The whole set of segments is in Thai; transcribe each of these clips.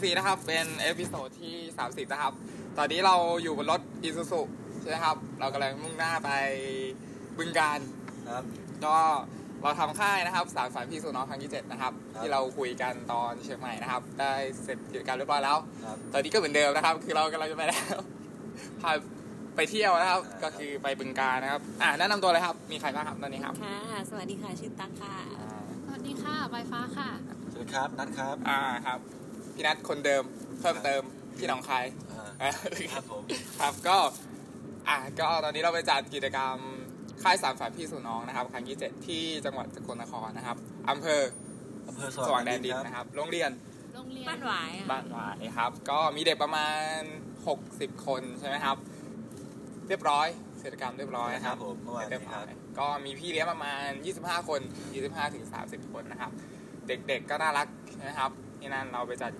เป็นรายการ NBC นะครับ เป็น episode ที่ 30 นะครับ ตอนนี้เราอยู่บนรถอีซูซุใช่ไหมครับ เรากำลังมุ่งหน้าไปบึงกาฬครับก็เราทำค่ายนะครับ สานฝันพี่สู่น้องครั้งที่ 7 นะครับครับ ที่เราคุยกันตอนเชียงใหม่นะครับ ได้เสร็จกิจกรรมเรียบร้อยแล้วครับตอนนี้ก็เหมือนเดิมนะครับ คือเรากำลังจะไปแล้วพาไปเที่ยวนะครับอ่าก็คือไปบึงกาฬนะครับ อ่าแนะนำตัวเลยครับ มีใครบ้างครับตอนนี้ครับ ค่ะ สวัสดีค่ะ ชื่อตั๊กค่ะอ่าสวัสดีค่ะใบฟ้าค่ะ สวัสดีครับ นัทครับ อ่า ครับ พี่นัทคนเดิมเพิ่มเติมพี่หนองคายอ่าครับผมครับก็อะก็ตอนนี้เราไปจัดกิจกรรมค่ายสามฝันพี่สู่น้องนะครับ ครั้งที่เจ็ดที่จังหวัดสกลนครนะครับอำเภออำเภอสสว่าว่างงแดแดนนดิดินนนะคครับรับ โรงเรียนโรงเรียนบ้านหวายอะบ้านหวายครับ ก็มีเด็กประมาณ 60 คนใช่ไหมครับ เรียบร้อยกิจกรรมเรียบร้อยคครัรับบผมเมื่อวานเรียนี้บคร้รัอบยก็มีพี่เลี้ยงประมาณ 25 คน 25ถึง30 คนนะครับ เด็กๆก็น่ารักใช่ไหมครับ ที่นั่นเราไปจัด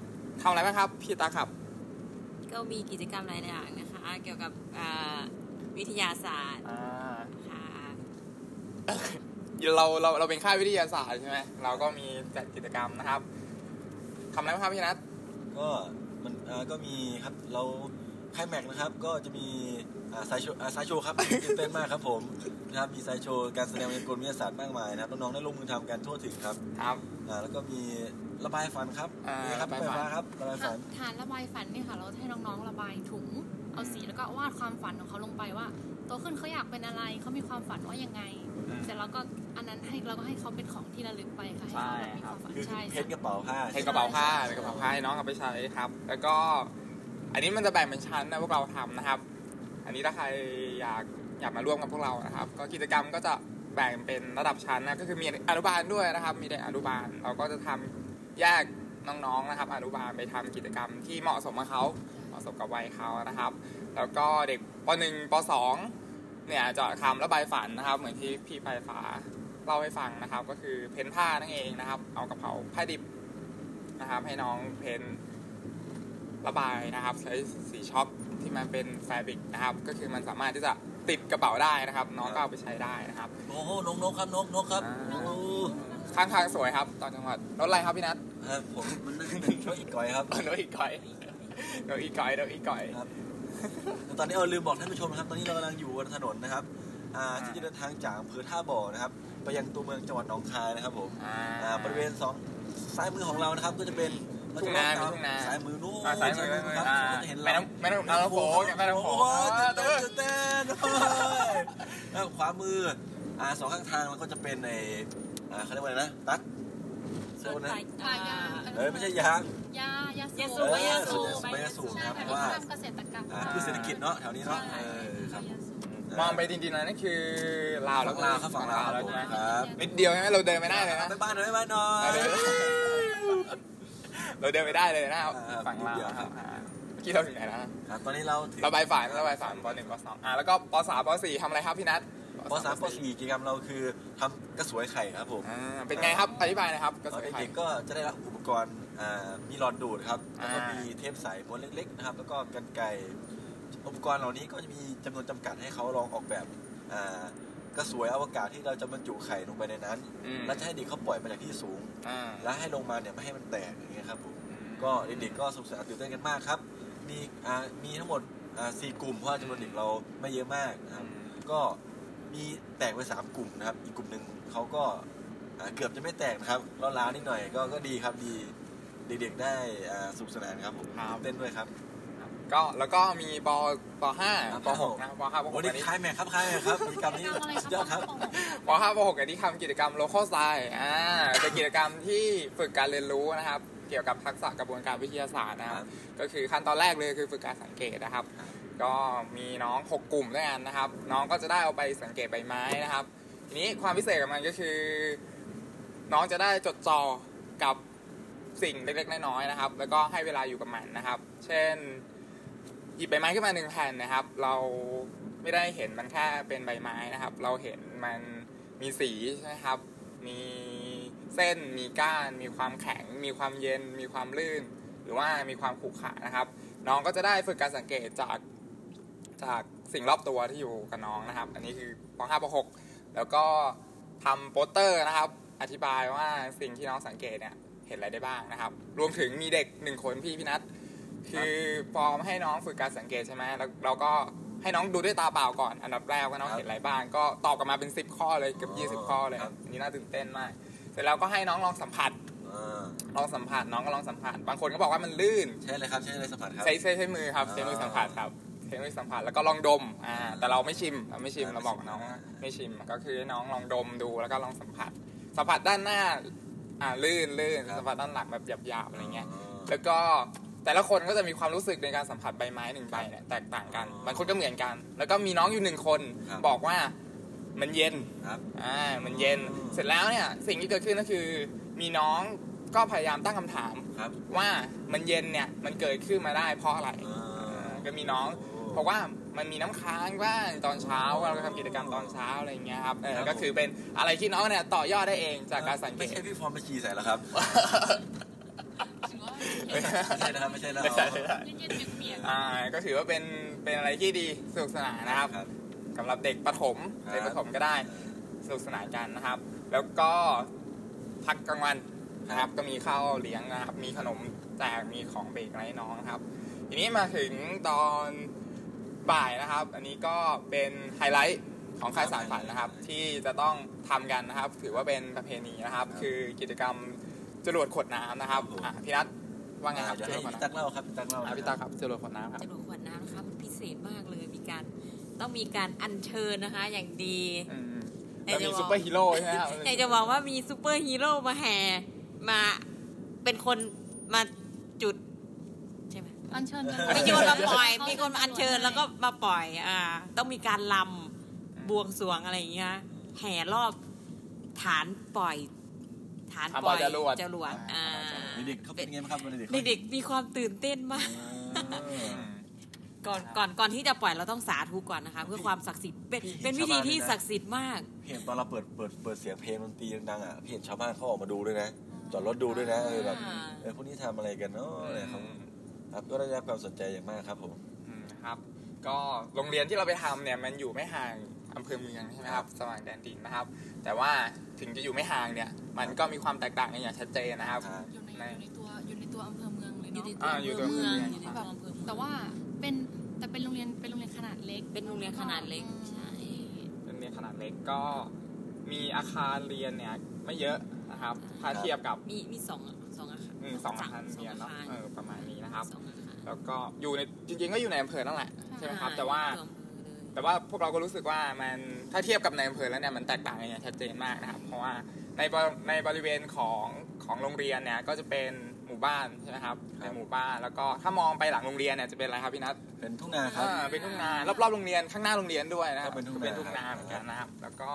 ทำอะไรบ้างครับ พี่ตาครับ ก็มีกิจกรรมหลายอย่างนะคะ เกี่ยวกับอ่าวิทยาศาสตร์อ่าค่ะเราเราเราเป็นค่ายวิทยาศาสตร์ใช่ไหมเราก็มีจัดกิจกรรมนะครับทำอะไรบ้างครับพี่นัทก็มันอ่าก็มีครับเราค่ายแม็กนะครับ ก็จะมีอ่าไซโชว์อ่าไซโชว์ครับ ตื่นเต้นมากครับผมนะครับมีไซโชว์การแสดงในกลวิทยาศาสตร์มากมายนะครับน้องๆได้ลงมือทำกันทั่วถึงครับ ครับ อ่าแล้วก็มี ระบายฝันครับอ่านี่ครับระไฟบายฝันฟ้าครับระบายฝัน ฐานระบายฝันเนี่ยค่ะ เราให้น้องๆระบายถุง เอาสีแล้วก็วาดความฝันของเขาลงไปว่าโตขึ้นเขาอยากเป็นอะไรเขามีความฝันว่ายังไงเสร็จแล้วก็อันนั้นให้เราก็ให้เขาเป็นของที่ระลึกไปค่ะให้เขาแบบมีความฝันคือใช่เพชรกระเป๋าผ้าให้กระเป๋าผ้าเป็นกระเป๋าผ้าให้น้องเอาไปใช้ครับ แล้วก็ อันนี้มันจะแบ่งเป็นชั้นนะพวกเราทำนะครับ อันนี้ถ้าใครอยากอยากมาร่วมกับพวกเรานะครับ ก็กิจกรรมก็จะแบ่งเป็นระดับชั้นนะก็คือมีอนุบาลด้วยนะครับ มีเด็กอนุบาลเราก็จะทำ แยกน้องๆนะครับ อนุบาลไปทำกิจกรรมที่เหมาะสมกับเขาเหมาะสมกับวัยเขานะครับ แล้วก็เด็กป .1 ป .2 เนี่ยจะทำระบายฝันนะครับ เหมือนที่พี่ปลายฟ้าเล่าให้ฟังนะครับ ก็คือเพ้นผ้านั่นเองนะครับ เอากระเพราผ้าดิบนะครับ ให้น้องเพ้นระบายนะครับ ใช้สีช็อกที่มันเป็นแฟบริกนะครับ ก็คือมันสามารถที่จะ ติดกระเป๋าได้นะครับ น้องก็เอาไปใช้ได้นะครับ โอ้โหนกนกครับนกนกครับอ่า โอ้ข้างทางสวยครับตอนจังหวัดรถอะไรครับพี่นัทครับผมมันน่าจะเป็นช่วยอีกก่อยครับ รถอีกก่อยรถอีกก่อยรถอีกก่อย ครับ ตอนนี้เอาลืมบอกท่านผู้ชมนะครับ ตอนนี้เรากำลังอยู่บนถนนนะครับอ่า ที่จะเดินทางจากอำเภอท่าบ่อนะครับ ไปยังตัวเมืองจังหวัดหนองคายนะครับผมอ่าอ่าบริเวณสองซ้ายมือของเรานะครับก็จะเป็น ทุ่งนาเรจะมีทุ่งนาซ้ายมือนู้นอ่าซ้ายมือครับอ่าก็จะเห็นแม่น้ำแม่น้ำน้ำโขงแม่น้ำโขงโอ้โหอ่าตื่นเต้นตื่นเต้นโอ้ยแล้วขวามืออ่าสองข้างทางมันก็จะเป็นในอ่าเขาเรียกว่าอะไรนะตัดเรียกว่าอะไรนะอ่ายาเอ้ยไม่ใช่ยางยายายาสูสูบบยาสูบใบยาสูบใช่นะครับค่ะเพราะว่าทำเกษตรกรรมอ่าพืชเศรษฐกิจเนาะแถวนี้เนาะใช่เออครับใบยาสูบมองไปจริงๆแล้วนั่นคือลาวแล้วฝั่งลาวครับฝั่งลาวแล้วใช่ไหมครับนิดเดียวใช่ไหมเราเดินไม่ได้เลยนะไปบ้านหน่อยไปบ้านหน่อย เราเดินไม่ได้เลยนะครับอ่าฝั่งลาวนิดเดียวคครัรับบอ่าเมื่อกี้เราถึงไหนนะครับตอนนี้เราถึงระบายฝันระบายฝันปหนึ่งปสองอ่าแล้วก็ปสามปสี่ทำอะไรครับพี่นัทปสามปสี่กิจกรรมเราคือทำกระสวยไข่ครับผมอ่าเป็นไงครับอธิบายหนะครับกระตสอนวยไข่เด็กๆก็จะได้รับอุปกรณ์อ่ามีหลอดดูดครับแล้วก็อ่ามีมีเทปใสม้วนเล็กๆนะครับ แล้วก็กันไกรอุปกรณ์เหล่านี้ก็จะมีจำนวนจำกัดให้เขาลองออกแบบอ่า กระสวยอวกาศที่เราจะบรรจุไข่ลงไปในนั้นอืมแล้วจะให้เด็กเขาปล่อยมาจากที่สูงอ่าแล้วให้ลงมาเนี่ยไม่ให้มันแตกอย่างเงี้ยครับผมก็เด็กๆก็สนุกสนานตื่นเต้นกันมากครับ มีอ่ามีทั้งหมดอ่าสี่กลุ่มเพราะว่าจำนวนเด็กเราไม่เยอะมากนะครับ ก็มีแตกไปสามกลุ่มนะครับ อีกกลุ่มหนึ่งเขาก็อ่าเกือบจะไม่แตกนะครับล้อล้านิดหน่อยก็ก็ดีครับดีเด็กๆได้อ่าสนุกสนานครับผมครับตื่นเต้นด้วยครับ ก็แล้วก็มีปปห้าครับปหกนะปห้าปหโอ้กนี่อันนี้คล้ายแม็กครับคล้ายแม็กครับกิจกรรมนี้ทำอะไรสุดยอดคครัรับบปห้าปหกอันนี้ทำกิจกรรม local style อ่าเป็นกิจกรรมที่ฝึกการเรียนรู้นะครับ เกี่ยวกับทักษะกระบวนการวิทยาศาสตร์นะคครัรับบก็คือขั้นตอนแรกเลยคือฝึกการสังเกตนะครับครับ ก็มีน้อง 6 กลุ่มด้วยกันนะครับ น้องก็จะได้เอาไปสังเกตใบไม้นะครับ ทีนี้ความพิเศษของมันก็คือ น้องจะได้จดจ่อกับสิ่งเล็กๆน้อยๆนะครับ แล้วก็ให้เวลาอยู่กับมันนะครับ เช่น หยิบใบไม้ขึ้นมาหนึ่งแผ่นนะครับ เราไม่ได้เห็นมันแค่เป็นใบไม้นะครับ เราเห็นมันมีสีใช่ไหมครับ มีเส้น มีก้าน มีความแข็ง มีความเย็น มีความลื่น หรือว่ามีความขรุขระนะครับ น้องก็จะได้ฝึกการสังเกตจากจากสิ่งรอบตัวที่อยู่กับน้องนะครับ อันนี้คือป .5 ป .6 แล้วก็ทำโปสเตอร์นะครับ อธิบายว่าสิ่งที่น้องสังเกตเนี่ยห็นอะไรได้บ้างนะครับ รวมถึงมีเด็กหนึ่งคนพี่พี่นัท คือฟอร์มให้น้องฝึกการสังเกตใช่ไหมแล้วเราก็ให้น้องดูด้วยตาเปล่าก่อนอันดับแรกว่าน้องครับเห็นอะไรบ้าง ก็ตอบกลับมาเป็น 10 ข้อเลยเกือบอ๋ยี่อสิบข้อเลยครับอันนี้น่าตื่นเต้นมาก เสร็จแล้วก็ให้น้องลองสัมผัสอ่าลองสัมผัสน้องก็ลองสัมผัสบางคนก็บอกว่ามันลื่นใช่เลยครับใช่เลยสัมผัสครับใช้ใช้ใช้มือครับอ่าใช้มือสัมผัสครับใช้มือสัมผัสแล้วก็ลองดมอ่าแต่เราไม่ชิมเราไม่ชิมอ่าเราบอกไม่ชิมน้องว่าไม่ชิมก็คือให้น้องลองดมดูแล้วก็ลองสัมผัส สัมผัสด้านหน้าอ่าลื่นลื่นสัมผัสด้านหลังแบบหยาบๆอะไรเงี้ยแล้วก็ แต่ละคนก็จะมีความรู้สึกในการสัมผัสใบไม้หนึ่งใบเนี่ยแตกต่างกันอ๋อบางคนก็เหมือนกัน แล้วก็มีน้องอยู่หนึ่งคนครับบอกว่ามันเย็นครับอ่ามันเย็นอ๋อเสร็จแล้วเนี่ยสิ่งที่เกิดขึ้นก็คือมีน้องก็พยายามตั้งคำถาม ครับ ว่ามันเย็นเนี่ยมันเกิดขึ้นมาได้เพราะอะไรอ่าก็มีน้องเพราะว่ามันมีน้ำค้างบ้างตอนเช้าเราก็ทำกิจกรรมตอนเช้าอะไรอย่างเงี้ยครับเออครับก็คือเป็นอะไรที่น้องเนี่ยต่อยอดได้เองจากการสังเกไม่ต ใช่พี่ฟอร์มไปฉี่ใส่แล้วครับถือว่า ไม่ใช่นะครับไม่ใช่นะไม่ใช่ไม่ใช่เย็นๆเปียกอ่าก็ถือว่าเป็นเป็นอะไรที่ดีสนุกสนานนะครับครับสำหรับเด็กประถมครับเด็กประถมก็ได้สนุกสนานกันนะครับ แล้วก็พักกลางวันนะครับ ก็มีข้าวเลี้ยงนะครับ มีขนมแจกมีของเบรกอะไรให้น้องนะครับ ทีนี้มาถึงตอนบ่ายนะครับ อันนี้ก็เป็นไฮไลท์ของค่ายสารฝันนะครับ ที่จะต้องทำกันนะครับ ถือว่าเป็นประเพณีนะครับ คือกิจกรรมจรวดขวดน้ำนะครับอะพี่นัท ว่าไงครับเดี๋ยวจรให้วดขวดพี่น้ตักเล่าครับพี่ตักเล่าำอะพี่ตาครับจรวดขวดน้ำครับจรวดขวดน้ำนะคะมันพิเศษมากเลยมีการต้องมีการอัญเชิญนะคะ อย่างดีอืมแต่แล้วจะมีบอกซูเปอร์ฮีโร่ใช่ไหมครับอยากจะบอกว่ามีซูเปอร์ฮีโร่มาแห่มาเป็นคนมาจุดใช่ไหมอันเชิญเงินไม่โยนมาปล่อย มีคนมาอัญเชิญแล้วก็มาปล่อย อ่า ต้องมีการลำบวงสรวงอะไรอย่างเงี้ยแห่รอบฐานปล่อย ฐานปล่อยฐานปล่อยจรวดจรวดอ่าเด็กๆเขาเป็นไงบ้างครับวันเด็กๆเด็กๆมีความตื่นเต้นมากก่อนก่อนก่อนที่จะปล่อยเราต้องสาธุก่อนนะคะ เพื่อความศักดิ์สิทธิ์เป็นเป็นพิธีที่ศักดิ์สิทธิ์มากพี่เห็นตอนเราเปิดเปิดเปิดเสียงเพลงดนตรีดังๆอะพี่เห็นชาวบ้านเขาออกมาดูด้วยนะจอดรถดูด้วยนะเออแบบอ่าเออพวกนี้ทำอะไรกันเนาะอะไรเขาครับก็ได้รับความสนใจอย่างมากครับผมอืมครับ ก็โรงเรียนที่เราไปทำเนี่ยมันอยู่ไม่ห่างอำเภอเมืองใช่ไหมครับสว่างแดนดินนะครับ แต่ว่าถึงจะอยู่ไม่ห่างเนี่ย มันก็มีความแตกต่างกันอย่างชัดเจนนะครับครับอยู่ในอยู่ในตัวอยู่ในตัวอำเภอเมืองเลยอยู่เนาะในตัวอ่าอำอยู่เภตัวอเมืองเมืองอยู่ในตัวอำเภอเมืองแต่ว่าเป็นแต่เป็นโรงเรียนเป็นโรงเรียนขนาดเล็ก เป็นโรงเรียนขนาดเล็กใช่เป็นเรียนขนาดเล็กก็มีอาคารเรียนเนี่ยไม่เยอะนะครับถ้าเทียบกับมีมีสองสองอาคารอืมสองอาคารเรียนเนาะสองอาคารเออประมาณนี้นะครับสองอาคารแล้วก็อยู่ในจริงๆก็อยู่ในอำเภอนั่นแหละใช่ไหมครับ แต่ว่า แต่ว่าพวกเราก็รู้สึกว่ามันถ้าเทียบกับในอำเภอแล้วเนี่ยมันแตกต่างกันอย่างชัดเจนมากนะครับ เพราะว่าในบริในบริเวณของของโรงเรียนเนี่ยก็จะเป็นหมู่บ้านใช่ไหมครับครับ เป็นหมู่บ้านแล้วก็ถ้ามองไปหลังโรงเรียนเนี่ยจะเป็นอะไรครับพี่นัทเป็นทุ่งนาครับ อ่าเป็นทุ่งนารอบๆโรงเรียนข้างหน้าโรงเรียนด้วยนะครับก็เป็นทุ่งนาเป็นทุ่งนาเหมือนกันนะครับ แล้วก็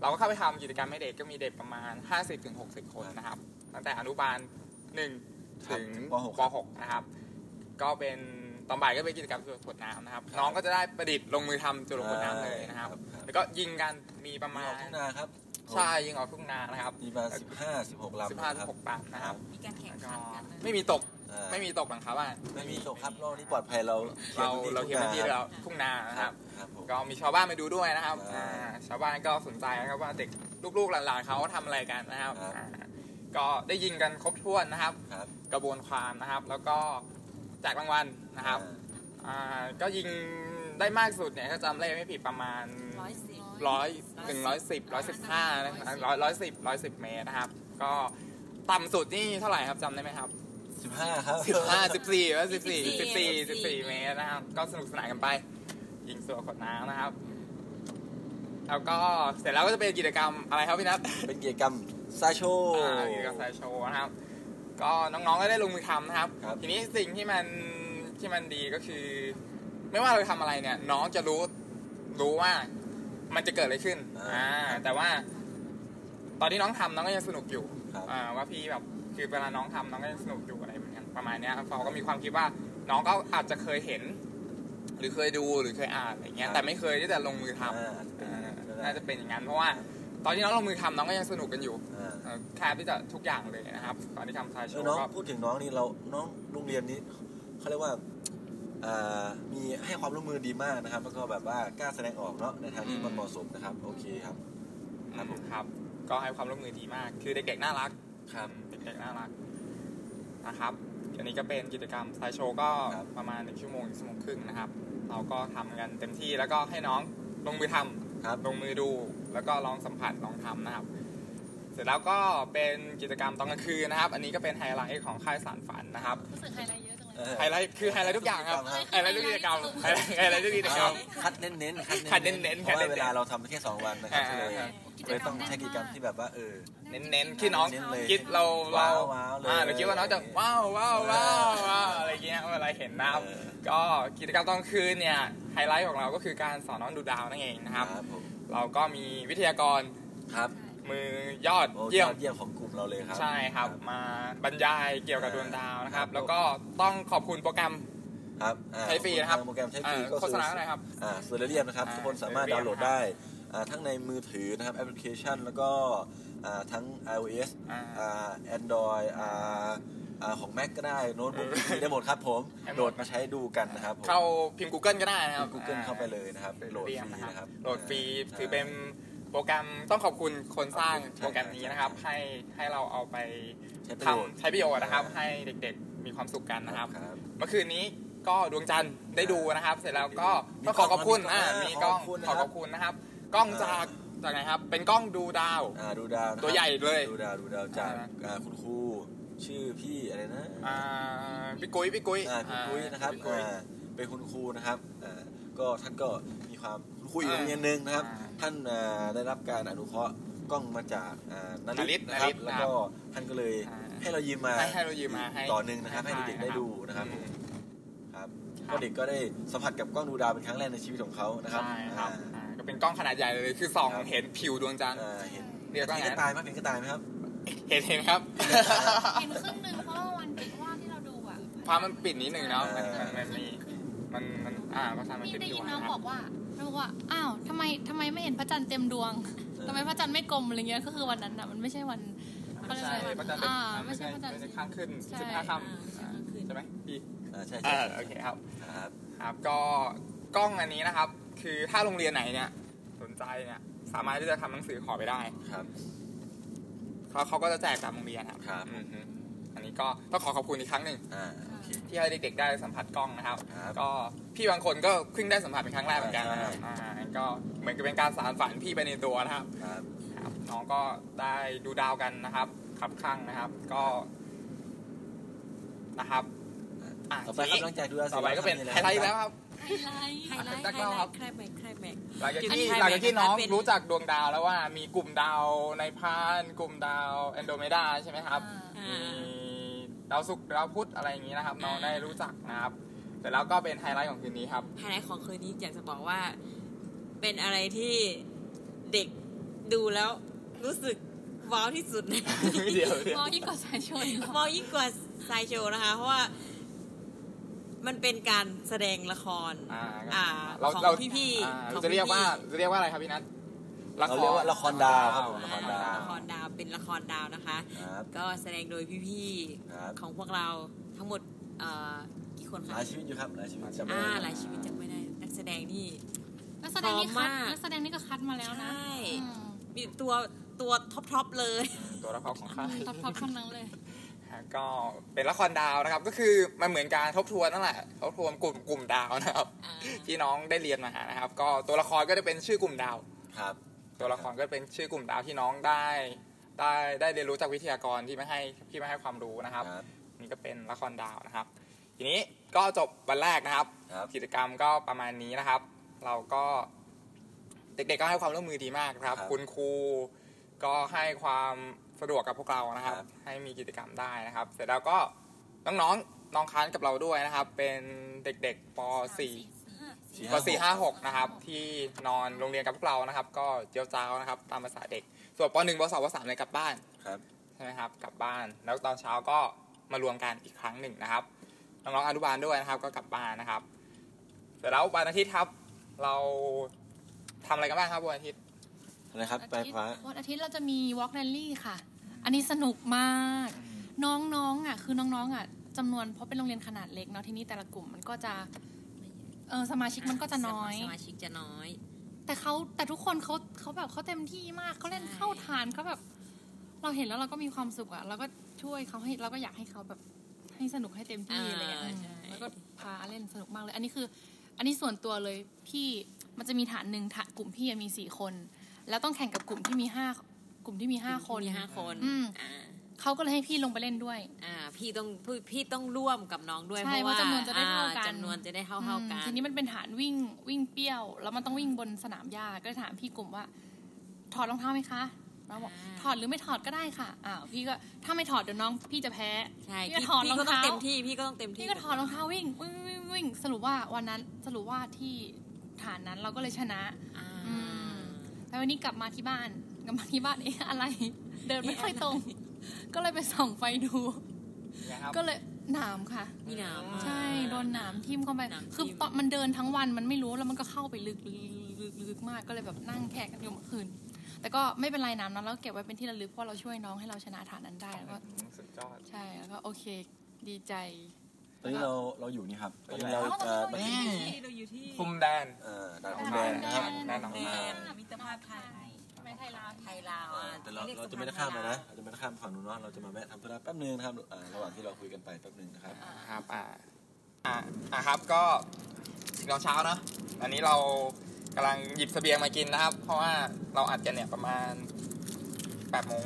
เราก็เข้าไปทำกิจกรรมให้เด็กก็มีเด็กประมาณ 50-60 คนนะครับตั้งแต่อนุบาล1ครับถึงปหก ป .6 นะครับ ก็เป็น ตอนบ่ายก็เป็นกิจกรรมจรวดขวดน้ำนะครับ น้องก็จะได้ประดิษฐ์ลงมือทำจรวดขวดน้ำเลยนะครับ แล้วก็ยิงกันมีประมีมาอณอกทุ่งนาครับใช่ยิงออกทุ่งนานะครับมีประมาณสิบห้าสิบหกลำสิบห้านะคถึรับงหกปากนะครับมีการแข่งแล้วก็ขันกันนะไม่มีตกอ่าไม่มีตกหลังคาบ้านไม่มีตกครับรอบนี้ปลอดภัยเราเราเราเคเขีลียยนร์พื้นพื้นที่ที่เราทุ่งนานะครับครับผมก็มีชาวบ้านมาดูด้วยนะครับอ่าอ่าชาวบ้านก็สนใจนะครับว่าเด็กลูกๆหลานๆเขาทำอะไรกันนะครับครับอ่าก็ได้ยิงกันครบถ้วนนะครับครับ กระบวนความนะครับ แล้วก็ แจกรางวัลนะครับอ่าก็ยิงได้มากสุดเนี่ยถ้าจำเลขไม่ผิดประมาณร้อยสิบร้อยหนึ่งร้อยสิบร้อยสิบห้านะครับร้อยร้อยสิบร้อยสิบเมตรนะครับ ก็ต่ำสุดนี่เท่าไหร่ครับจำได้ไหมครับสิบห้าครับสิบห้าสิบสี่ว่าสิบสี่สิบสี่สิบสี่เมตรนะครับ ก็สนุกสนานกันไป ยิงตัวขวดน้ำนะครับ แล้วก็เสร็จแล้วก็จะเป็นกิจกรรมอะไรครับพี่นัทเป็นกิจกรรมซาโชอ่ากิจกรรมสายโชว์นะครับ ก็น้องๆก็ได้ลงมือทำนะครับ ครับทีนี้สิ่งที่มันที่มันดีก็คือ ไม่ว่าเราจะทำอะไรเนี่ย น้องจะรู้รู้ว่ามันจะเกิดอะไรขึ้นอ่าแต่ว่า ตอนที่น้องทำน้องก็ยังสนุกอยู่ครับ อ่าว่าพี่แบบคือเวลาน้องทำน้องก็ยังสนุกอยู่อะไรเหมือนกันประมาณเนี้ยฟอก็มีความคิดว่าน้องก็อาจจะเคยเห็น หรือเคยดูหรือเคยอ่านอะไรเงี้ยแต่ไม่เคยที่จะลงมือทำ อ่า อ่าน่าจะเป็นอย่างนั้นเพราะว่า ตอนที่น้องลงมือทำน้องก็ยังสนุกกันอยู่อ่าเอ่อแทบที่จะทุกอย่างเลยนะครับ ตอนที่ทำทายโชเออว์น้องก็พูดถึงน้องนี่เราน้องโรงเรียนนี้เขาเรียกว่าอ่ามีให้ความร่วมมือดีมากนะครับ แล้วก็แบบว่ากล้าแสดงออกเนาะในทางที่มันเหมาะสมนะครับ โอเคครับ ครับผม ครับ ก็ให้ความร่วมมือดีมาก คือเด็กๆน่ารัก ครับ เด็กเด็กๆน่ารักนะครับอันนี้ก็เป็นกิจกรรมสไตล์โชว์ก็ครับ ประมาณหนึ่งชั่วโมงถึงชั่วโมงครึ่งนะครับ เราก็ทำกันเต็มที่แล้วก็ให้น้องลงมือทำ ครับลงมือดูแล้วก็ลองสัมผัสลองทำนะครับ เสร็จแล้วก็เป็นกิจกรรมตอนกลางคืนนะครับ อันนี้ก็เป็นไฮไลท์ของค่ายสานฝันนะครับรู้สึกไฮไลท์เยอะจังเลยเออ ไฮไลท์คือไฮไลท์ทุกอย่างครับไฮไลท์ทุกกิจกรรมไฮไลท์ไฮไลท์ทุกกิจกรรมคัดเน้นๆคัดเน้นๆเพราะคัดเน้ว่านๆเวลาเราทำแค่สองวันนะครับอ่าก็เลยอ่าเลยต้องใช้กิจกรรมที่แบบว่าเออเน้นๆที่น้องเน้นเลยคิดเราเราว้าวๆเลยอ่าเราคิดว่าน้องจะว้าวว้าวว้าวว้าวอะไรเงี้ยเวลาเห็นนะครับเออก็กิจกรรมตอนคืนเนี่ยไฮไลท์ของเราก็คือการสอนน้องดูดาวนั่นเองนะครับผมเราก็มีวิทยากรครับ มือยอดโอ้เยี่ยม อดเยี่ยมของกลุ่มเราเลยครับใช่ครับมาบรรยายเกี่ยวกับดวงดาวนะครับครับ แล้วก็ต้องขอบคุณโปรแกรม ครับอ่าใช้ฟรีนะครับ โปรแกรมใช้ฟรีอ่าก็โฆษณาอะไรครับ อ่า Stellarium นะครับอ่าทุกคนสามารถ Stellarium ดาวน์โหลดได้อ่าทั้งในมือถือนะครับแอปพลิเคชัน แล้วก็อ่าทั้ง iOS อ่าอ่า Android อ่าอ่าของ Mac ก็ได้โน้ตบุ๊กได้หมดครับผมให้หมด โหลดมาใช้ดูกันนะครับผมเข้าพิมพ์ Google ก็ได้นะครับพิมพ์ Google เข้าไปเลยนะครับโหลดฟรีเยมนะครับโหลดฟรีใช่ถือเป็น โปรแกรมต้องขอบคุณคนสร้างใช่โปรแกรมนี้นะครับ ให้ให้เราเอาไปใช้ประทำโยชน์ใช้ประโยชน์นะครับอ่าให้เด็กๆมีความสุขกันนะครับครับ เมื่อคืนนี้ก็ดวงจันทร์ได้ดูนะครับ เสร็จแล้วก็มีต้องขอขอบคุณกล้องอ่ามีมีกกล้ล้อองงขอบคุณขอนะครับขอบคุณนะครับ กล้องจากจากไหนครับ เป็นกล้องดูดาวอ่าดูดาวนะครับตัวใหญ่เลยดูดาวดูดาวจากอ่าอ่าคุณครูชื่อพี่อะไรนะอ่าพี่กุ้ยพี่กุ้ยอ่าคุณกุ้ยนะครับพี่กุ้ยอ่าเป็นคุณครูนะครับอ่าก็ท่านก็มีความ คุณครูอยู่อ่าโรงเรียนหนึ่งนะครับอ่าท่านอ่าได้รับการอนุเคราะห์กล้องมาจากอ่านานาริริตตนะครับนาริตแล้วก็ท่านก็เลยอ่าให้เรายืมมาให้ให้เรายืมมาให้ต่อหนึ่งนะครับ ให้เด็กๆได้ดูนะครับผมครับครับก็เด็กก็ได้สัมผัสกับกล้องดูดาวเป็นครั้งแรกในชีวิตของเขานะครับใช่ครับอ่าอ่าก็เป็นกล้องขนาดใหญ่เลยคือส่องครับเห็นผิวดวงจันทร์อ่าเห็นเรียกว่าเห็นไงกระต่ายไหมเห็นกระต่ายไหมครับ เห็นเห็นครับเห็นครึ่งหนึ่งเพราะว่าวันปิดว่าที่เราดูอะฟ้ามันปิดนิดหนึ่งเนาะมันอ่ามันมันมีมันมันอ่าพระจันทร์มันนี่ปิดได้อยิยู่นน้องนะครับบอกว่าน้องบอกว่า อ้าวทำไมทำไมไม่เห็นพระจันทร์เต็มดวงทำไมพระจันทร์ไม่กลมอะไรเงี้ยก็คือวันนั้นอะมันไม่ใช่วันไม่ใช่พระจันทร์อ่าไม่ไม่ใช่ใช่พระจันทร์ไม่ใช่ข้างขึ้นใช่สิบห้าค่อ่าไม่ใช่ข้างคืนำใช่ไหมพี่อ่าใช่อ่าใช่โอเคครับครับครับก็กล้องอันนี้นะครับ คือถ้าโรงเรียนไหนเนี่ยสนใจเนี่ยสามารถที่จะทำหนังสือขอไปได้ครับเขาเขาก็จะแจกตามโรงเรียนครับครับอือฮึอันนี้ก็ต้องขอขอบคุณอีกครั้งหนึ่งอ่าโอเค ที่ให้เด็กๆได้สัมผัสกล้องนะครับครับ ก็พี่บางคนก็เพิ่งได้สัมผัสเป็นครั้งแรกเหมือนกันนะครับใช่อ่าก็เหมือนกับเป็นการสารฝันพี่ไปในตัวนะครับครับครับน้องก็ได้ดูดาวกันนะครับขับข้างนะครับ ก็นะครับอะต่อไปครับทีนี้หลังจากดูดาวสร็จต่อไปก็เป็นทำไฮไลท์อีกแล้วครับไฮไลท์ไฮไลท์แจ็คไฮเล่าไลครับท์ใครแบกใครแบกหลังจากอันที่นี้หลังจากที่ไฮไลท์น้องเป็นรู้จักดวงดาวแล้วว่ามีกลุ่มดาวในพาน กลุ่มดาวแอนโดเมดาใช่ไหมครับอ่ามี ดาวศุกร์ดาวพุธอะไรอย่างนี้นะครับ น้องได้รู้จักนะครับเสร็จแล้วก็เป็นไฮไลท์ของคืนนี้ครับ ไฮไลท์ของคืนนี้อยากจะบอกว่า เป็นอะไรที่เด็กดูแล้วรู้สึกว้าวที่สุดในเดี๋ยวเดี๋ยวมองยิ่งกว่าสายชนว้าวยิ่งกว่าไซโชว์นะคะ เพราะว่ามันเป็นการแสดงละคร อ่าอ่าเราของเราพี่ๆอ่าของจะเรียกว่าพี่จะเรียกว่าอะไรครับพี่นัท เราเรียกว่าละครดาวครับผมอ่าละครดาว ละครดาวเป็นละครดาวนะคะ ครับ ก็แสดงโดยพี่ครับๆของพวกเราทั้งหมดเอ่อกี่คนหคะลายชีวิตอยู่ครับหลายชีวิตจำไม่อ่าได้หลายชีวิตจำไม่ได้นักแสดงนี่ นักแสดงนี่พร้คัอดมมากนักแสดงนี่ก็คัดมาแล้วนะใช่ อืมมีตัวตัวท็อปทอปเลยตัวละครของค่ายท็อปท็อปทั้งนั้นเลย ก็เป็นละครดาวนะครับ ก็คือมันเหมือนการทบทวนนั่นแหละทบทวนกลุ่มกลุ่มดาวนะครับ อ่าที่น้องได้เรียนมานะครับ ก็ตัวละครก็จะเป็นชื่อกลุ่มดาว ครับ ตัวละครก็เป็นชื่อกลุ่มดาวที่น้องได้ได้ได้เรียนรู้จากวิทยากรที่มาให้ที่มาให้ความรู้นะครับครับ นี่ก็เป็นละครดาวนะครับ ทีนี้ก็จบวันแรกนะครับครับ กิจกรรมก็ประมาณนี้นะครับ เราก็เด็กๆก็ให้ความร่วมมือดีมากนะครับครับ คุณครูก็ให้ความสะดวกกับพวกเรานะครับครับ ให้มีกิจกรรมได้นะครับ เสร็จแล้วก็น้องๆน้องค้านกับเราด้วยนะครับ เป็นเด็กๆป .4 ป .4 5 6นะครับที่นอนโรงเรียนกับพวกเรานะครับ ก็เจียวจ้าวนะครับ ตามภาษาเด็ก ส่วนป .1 ป .2 ป .3 เลยกลับบ้านครับใช่ไหมครับกลับบ้าน แล้วตอนเช้าก็มารวมกันอีกครั้งหนึ่งนะครับน้องๆอนุบาลด้วยนะครับ ก็กลับบ้านนะครับ เสร็จแล้ววันอาทิตย์ครับเราทำอะไรกันบ้างครับวันอาทิตย์อะไรครับไปฟ้าวันอาทิตย์เราจะมี walk rally ค่ะ อันนี้สนุกมาก น้องๆอะคือน้องๆอะจำนวนเพราะเป็นโรงเรียนขนาดเล็กเนาะที่นี่แต่ละกลุ่มมันก็จะ เออสมาชิกมันก็จะน้อย สมาชิกจะน้อย แต่เขาแต่ทุกคนเขาเขาแบบเขาเต็มที่มากเขาเล่นใช่เข้าฐานเขาแบบเเราเห็นแล้วเราก็มีความสุขอะเราก็ช่วยเขาให้เราก็อยากให้เขาแบบให้สนุกให้เต็มที่อะไรอย่างเงี้ยอ่าใช่แล้วก็พาเล่นสนุกมากเลย อันนี้คือ อันนี้ส่วนตัวเลยพี่มันจะมีฐานหนึ่งฐานกลุ่มพี่อะมีสี่คน แล้วต้องแข่งกับกลุ่มที่มีห้ากลุ่มที่มีห้าคนมีห้าคนอืมอ่า เขาก็เลยให้พี่ลงไปเล่นด้วย อ่า พี่ต้องพี่พี่ต้องร่วมกับน้องด้วยใช่เพราะว่าว่าจำนวนจะได้เท่ากันอ่จำนวนจะได้เท่าเท่าๆกันทีนี้มันเป็นฐานวิ่งวิ่งเปรี้ยว แล้วมันต้องวิ่งบนสนามหญ้าก็เลยถามพี่กลุ่มว่า ถอดรองเท้าไหมคะน้องบอกอ่าถอดหรือไม่ถอดก็ได้ค่ะอ้าวพี่ก็ถ้าไม่ถอดเดี๋ยวน้องพี่จะแพ้ใช่พี่ก็พี่ถอดรพี่องก็ต้องเท้าเต็มที่พี่ก็ต้องเต็มที่พี่ก็ถอดรองเท้าวิ่งวิ่งวิ่งวิ่งสรุปว่าวันนั้นสรุปว่าที่ฐานนั้นเราก็เลยชนะอ่าอืมแต่วันนี้กลับมาที่บ้านกลับมาที่บ้านเอ๊ะอะไร เดินไม่ค่อยตรง ก็เลยไปส่องไฟดูเนี่ยครับก็เลยหนามค่ะ มีหนามอะใช่โดนหนามทิ่มเข้าไปหนามทิ่มคือตอนมันเดินทั้งวันมันไม่รู้แล้วมันก็เข้าไปลึกลึกลึกลึกมากก็เลยแบบนั่งแขกกันอยู่เมื่อคืน แต่ก็ไม่เป็นไรหนามนั้นเราเก็บไว้เป็นที่ระลึกเพราะเราช่วยน้องให้เราชนะฐานนั้นได้แล้วก็สุดยอดใช่แล้วก็โอเคดีใจตอนนี้เราเราอยู่นี่ครับตอนนี้เราอ๋อเอ่อเรามาอยู่ที่เราอยู่ที่คุมแดนเอ่อด่านพรมแดนนะครับแน่นอนแดนมิตรภาพไทย ไม่ไทยลาวไทยลาวอะแต่เรายกเราจะไม่ได้ข้ามไปนะเราจะไม่ได้ข้ามฝั่งนู้นเนาะเราจะมาแวะทำธุระแป๊บนึงนะครับอ่าระหว่างที่เราคุยกันไปแป๊บนึงนะครับครับอ่าอ่าอ่าครับก็ถึงตอนเช้าเนอะอันนี้เรากำลังหยิบเสบียงมากินนะครับ เพราะว่าเราอัดกันเนี่ยประมาณแปดโมง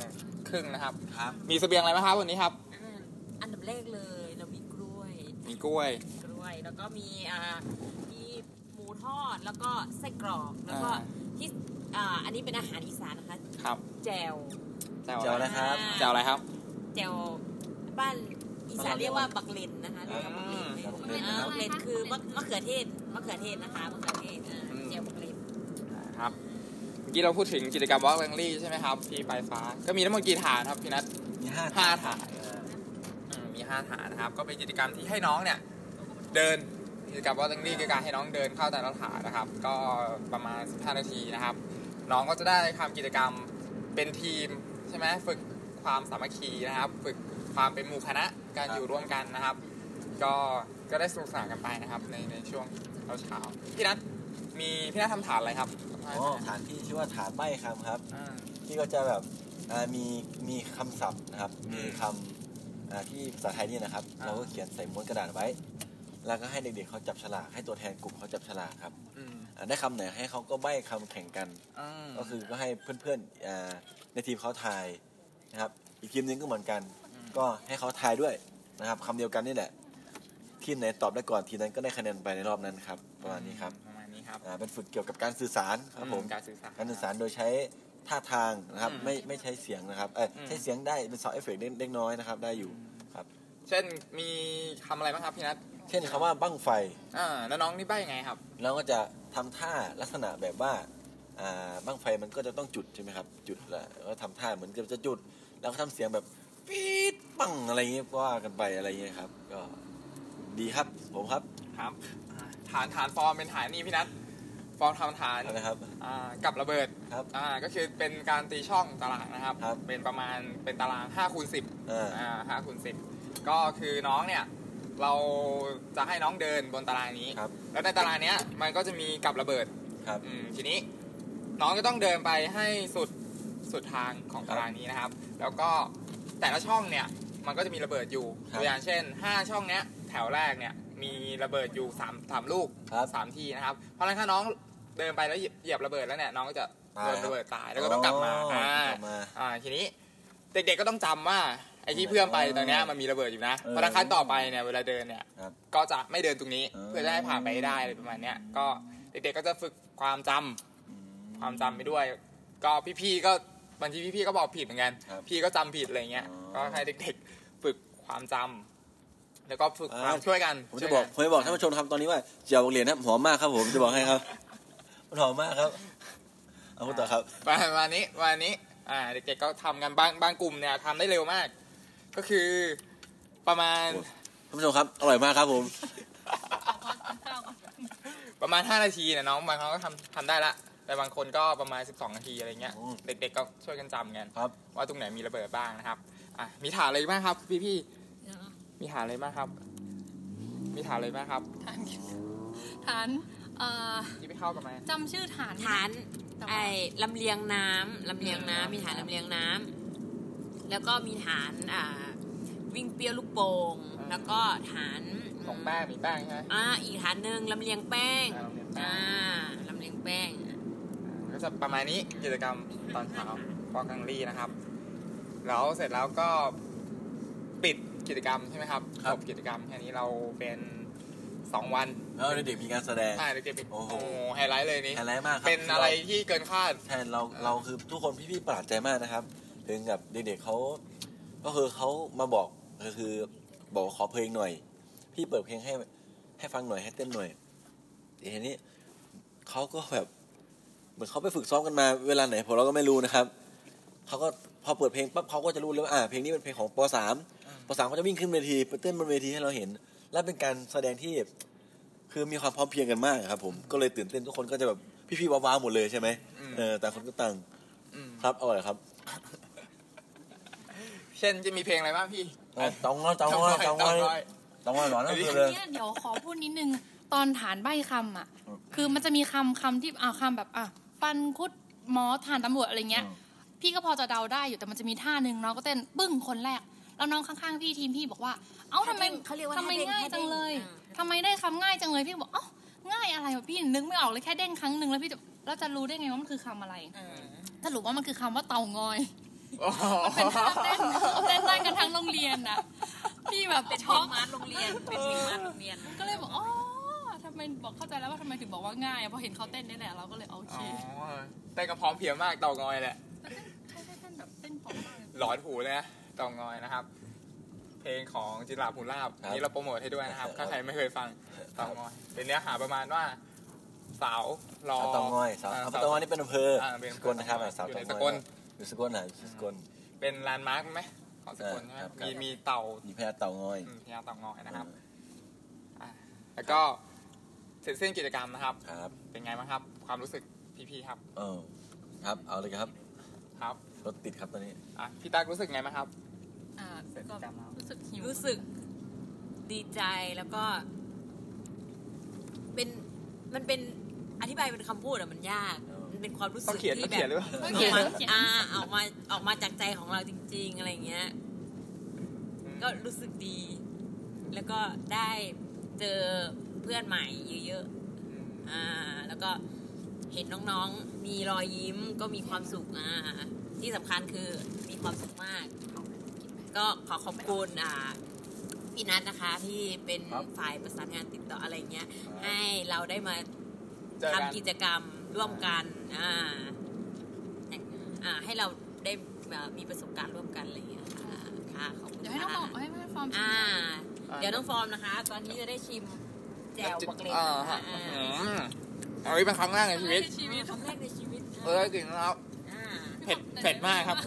ครึ่งนะครับครับมีเสบียงอะไรไหมครับวันนี้ครับอ่าอันดับแรกเลยเรามีกล้วย มีกล้วย กล้วย แล้วก็มีอ่ามีหมูทอด แล้วก็ไส้กรอก แล้วก็อ่าที่ อ่าอันนี้เป็นอาหารอีสานนะคะครับแจวแจ่วแจ่วอะไรอะไรครับแจ่วอะไรครับแจวบ้านอีสานเรียกว่าบักเลนนะคะเรียกว่าบักเลนอืมอ่าบักเลนคือมะมะเขือเทศมะเขือเทศนะคะมะเขือเทศอ่าอืมแจวบักเลนครับเมื่อกี้เราพูดถึงกิจกรรมวอล์กแรงลี่ใช่ไหมครับที่ปลายฟ้าก็มีทั้งหมดกี่ฐานครับพี่นัทมีห้าห้าฐานอืมมีห้าฐานนะครับ ก็เป็นกิจกรรมที่ให้น้องเนี่ยเดินกิจกรรมว่าต้องรีคือการให้น้องเดินเข้าแต่ละฐานนะครับ ก็ประมาณ15นาทีนะครับ น้องก็จะได้ทำกิจกรรมเป็นทีมใช่ไหมฝึกความสามัคคีนะครับ ฝึกความเป็นหมู่คณะการอยู่ร่วมกันนะครับ ก็ก็ได้สนุกสนานกันไปนะครับ ในในช่วงเช้าๆพี่นัทมีพี่นัททำฐานอะไรครับอ๋อฐานที่ชื่อว่าฐานใบ้คำครับ อ่า ที่ก็จะแบบอ่ามีมีคำศัพท์นะครับ อืมมีคำอ่าที่ภาษาไทยนี่นะครับ อ่า เราก็เขียนใส่ม้วนกระดาษไว้ แล้วก็ให้เด็กๆเขาจับฉลากให้ตัวแทนกลุ่มเขาจับฉลากครับ อืมอ่า ได้คำไหนให้เขาก็ใบ้คำแข่งกันอ่าก็คือก็ให้เพื่อนๆอ่าในทีมเขาทายนะครับ อีกทีมนึงก็เหมือนกัน ก็ให้เขาทายด้วยนะครับคำเดียวกันนี่แหละ ทีมไหนตอบได้ก่อนทีมนั้นก็ได้คะแนนไปในรอบนั้นครับประมาณนี้ครับประมาณนี้ครับอ่าเป็นฝึกเกี่ยวกับการสื่อสารครับผมการสื่อสารการสื่อสารโดยใช้ท่าทางนะครับอืมไม่ไม่ใช้เสียงนะครับเอออมใช้เสียงได้เป็น sound effect เล็กน้อยนะครับได้อยู่ครับ เช่นมีคำอะไรบ้างครับพี่นัท เช่นคำว่าบั้งไฟอ่าแล้วน้องนี่ใบ้ยังไงครับเราก็จะทำท่าลักษณะแบบว่าอ่าบั้งไฟมันก็จะต้องจุดใช่ไหมครับ จุดแล้วก็ทำท่าเหมือนกับจะจุด แล้วก็ทำเสียงแบบปี๊ดปังอะไรเงี้ยก็ว่ากันไปอะไรเงี้ยครับ ก็ดีครับผมครับครับอ่าฐานฐานฟอร์มเป็นฐานนี่พี่นัทฟอร์มทำฐานนะครับอ่ากับระเบิดครับอ่าก็คือเป็นการตีช่องตารางนะครับครับเป็นประมาณเป็นตาราง5คูณ10อ่าอ่า5คูณ10ก็คือน้องเนี่ย เราจะให้น้องเดินบนตารางนี้ ครับ แล้วในตารางเนี้ย มันก็จะมีกับระเบิดครับ อืมทีนี้ น้องจะต้องเดินไปให้สุดสุดทางของตารางนี้นะครับ แล้วก็แต่ละช่องเนี่ย มันก็จะมีระเบิดอยู่ครับตัวอย่างเช่น 5 ช่องเนี้ยแถวแรกเนี่ย มีระเบิดอยู่3 3ลูกครับสามทีนะครับ เพราะฉะนั้นถ้าน้องเดินไปแล้วเหยียบเหยียบระเบิดแล้วเนี่ยน้องก็จะตายโดนระเบิดตายแล้วก็ต้องกลับมาอ๋ออ่ากลับมา อ่าทีนี้เด็กๆก็ต้องจำว่า ไอ้ที่เพื่อนไปตรงเนี้ยมันมีระเบิดอยู่นะเออเพราะฉะนั้นขั้นต่อไปเนี่ยเวลาเดินเนี่ยครับก็จะไม่เดินตรงนี้เออเพื่อจะให้ผ่านไปให้ได้อะไรประมาณเนี้ยก็เด็กๆก็จะฝึกความจำอืความจำไปด้วย ก็พี่ๆก็บางทีพี่ๆก็บอกผิดเหมือนกัน ครับพี่ก็จำผิดอะไรเงี้ยอ๋อ ก็ให้เด็กๆฝึกความจำแล้วก็ฝึกความอ่าช่วยกันผมจะบอกผมจะบอกท่านผู้ชมครับตอนนี้ว่าเจียวเหรียญครับหอมมากครับผมจะบอกให้ครับมันหอมมากครับเอาพูดต่อครับ ประมาณนี้ประมาณนี้ อ่า เด็กๆก็ทำกันบางบางกลุ่มเนี่ยทำได้เร็วมาก ก็คือประมาณโอ้ท่านผู้ชมครับ อร่อยมากครับผม ประมาณ 5 นาทีเนี่ยน้องบางครั้งก็ทำทำได้ละ แต่บางคนก็ประมาณ 12 นาทีอะไรเงี้ยอืมเด็กๆก็ช่วยกันจำกันครับ ว่าตรงไหนมีระเบิดบ้างนะครับอะมีฐานอะไรบ้างครับ พี่ๆมีฐานอะไรบ้างครับ มีฐานอะไรบ้างครับฐานฐานเอ่อที่ไปเข้ากันไหมจำชื่อฐานฐานแต่ว่าไอ้ลำเลียงน้ำลำเลียงน้ำมีฐานลำเลียงน้ำ แล้วก็มีฐานอ่าวิ่งเปรี้ยวลูกโป่งอ่าแล้วก็ฐานของแป้งมีแป้งใช่ไหมอ่าอีกฐานหนึ่งลำเลียงแป้งอ่าลำเลียงแป้งอ่าลำเลียงแป้งก็จะประมาณนี้กิจกรรมตอนเช้าฟอกังรีนะครับ แล้วเสร็จแล้วก็ปิดกิจกรรมใช่ไหมครับครับจบกิจกรรมแค่นี้เราเป็นสองวันแล้วเด็กๆมีการแสดงใช่เด็กๆปิดโอ้โอ้โหโหไฮไลท์เลยนี้อะไรมากครับเป็นอะไรที่เกินคาดใช่เราเราคือทุกคนพี่ๆประหลาดใจมากนะครับ ถึงกับเด็กๆเขาก็คือเขามาบอกก็คือบอกว่าขอเพลงหน่อย พี่เปิดเพลงให้ให้ฟังหน่อยให้เต้นหน่อยแต่ทีนี้เขาก็แบบเหมือนเขาไปฝึกซ้อมกันมาเวลาไหนผมเราก็ไม่รู้นะครับเขาก็พอเปิดเพลงปั๊บเขาก็จะรู้เลยว่าอ่าเพลงนี้เป็นเพลงของปสามปสามก็จะวิ่งขึ้นเวทีไปเต้นบนเวทีให้เราเห็น และเป็นการแสดงที่คือมีความพร้อมเพรียงกันมากครับ ผมก็เลยตื่นเต้นทุกคนก็จะแบบพี่ๆว้าวๆหมดเลยใช่ไหมอืมเออแต่างคนก็ต่างอืมครับเอาเลยครับ เช่นจะมีเพลงอะไรบ้างพี่อะตองน้อยตองน้อยตองน้อยอยตองน้อยหลอนนั่นคือเลยเนี่ยเดี๋ยวขอพูดนิดนึงตอนฐานใบคำอะอืมคือมันจะมีคำคำที่อ่าคำแบบอะฟันคุดหมอฐานตำรวจอะไรเงี้ย พี่ก็พอจะเดาได้อยู่แต่มันจะมีท่าหนึ่งน้องก็เต้นปึ้งคนแรก แล้วน้องข้างๆพี่ทีมพี่บอกว่า เอ้าทำไมเขาเรียกว่าทำไมท่าเด้งง่ายจังเลยท่าเด้งทำไมได้คำง่ายจังเลยพี่บอกเอ้าง่ายอะไรวะพี่นึกไม่ออกเลยแค่เด้งครั้งหนึ่งแล้วพี่จะแล้วจะรู้ได้ไงว่ามันคือคำอะไรอ่าสรุปว่ามันคือคำว่าเต่างอย โอ้โหเป็นท่าเต้นเต้นได้กันทั้งโรงเรียนนะพี่แบบเป็นเพลช็องกมาร์ชโรงเรียน เป็นเพลงมาร์ชโรงเรียน ก็เลยบอกอ๋อทำไมบอกเข้าใจแล้วว่าทำไมถึงบอกว่าง่ายอะเพราะเห็นเขาเต้นนี่แหละเราก็เลยโอเคอ๋อเต้นกับพร้อมเพรียงมากเต่างอยแหละ ใช่ใช่เต้นแบบเต้นพร้อมมากเลยหลอนหูเลยนะเต่างอยนะครับ เพลงของจินตหรา พูนลาภครับนี่เราโปรโมทให้ด้วยนะครับ ถ้าใครไม่เคยฟังเต่างอย เป็นเนื้อหาประมาณว่า สาวรอ สาวเต่างอยสาวอ่เอาเต่างอยนี่เป็นอำเภออ่าเป็นสกลนะครับอะสาวอยู่เตในองสอยกล อยู่สกลนะอยู่สกลเป็นแลนด์มาร์กไหมของสกลใช่ไหมครับมีมีเต่ามีแพทย์เตางอยอืมพญาเต่างอยนะครับอะแล้วก็เสร็จสิ้นกิจกรรมนะครับ ครับ เป็นไงบ้างครับ ความรู้สึกพี่ๆครับ เออ ครับ เอาเลยครับ ครับ รถติดครับตอนนี้ อะ พี่ตั๊กรู้สึกไงบ้างครับ อ่าเสร็จก็กิจกรรมแล้วรู้สึกหิว รู้สึกดีใจแล้วก็ เป็น มันเป็น อธิบายเป็นคำพูดอะมันยาก มันเป็นความรู้สึต้องกเขียนที่ต้องแบเขียนบหรือเปล่าต้องอเขีอยกนมาต้องเขียนอ่าออกมาออกมาจากใจของเราจริง ๆ อะไรอย่างเงี้ย ก็รู้สึกดี แล้วก็ได้เจอเพื่อนใหม่เยอะๆอ่า แล้วก็เห็นน้องๆ มีรอยยิ้มก็มีความสุขอ่า ที่สำคัญคือมีความสุขมาก ก็ขอขอบคุณอ่าพี่นัทนะคะที่เป็นครับฝ่ายประสานงานติดต่ออะไรเงี้ยครับให้เราได้มาเจอกันทำกิจกรรม ร่วมกันอ่าอ่าให้เราได้เอ่อมีประสบการณ์ร่วมกันอะไรเงี้ยค่ะค่ะขอบคุณเดี๋ยวให้น้องฟอร์มค่ะให้ให้ฟอร์มชิมอ่า เดี๋ยวน้องฟอร์มนะคะ ตอนนี้จะได้ชิมแจ่วบักเล็กอ่าฮะอ่าอืมอันนี้เป็นครั้งแรกในชีวิตชีวิตครั้งแรกในชีวิตเออจริงนะครับอ่าเผ็ดเผ็ดมากครับ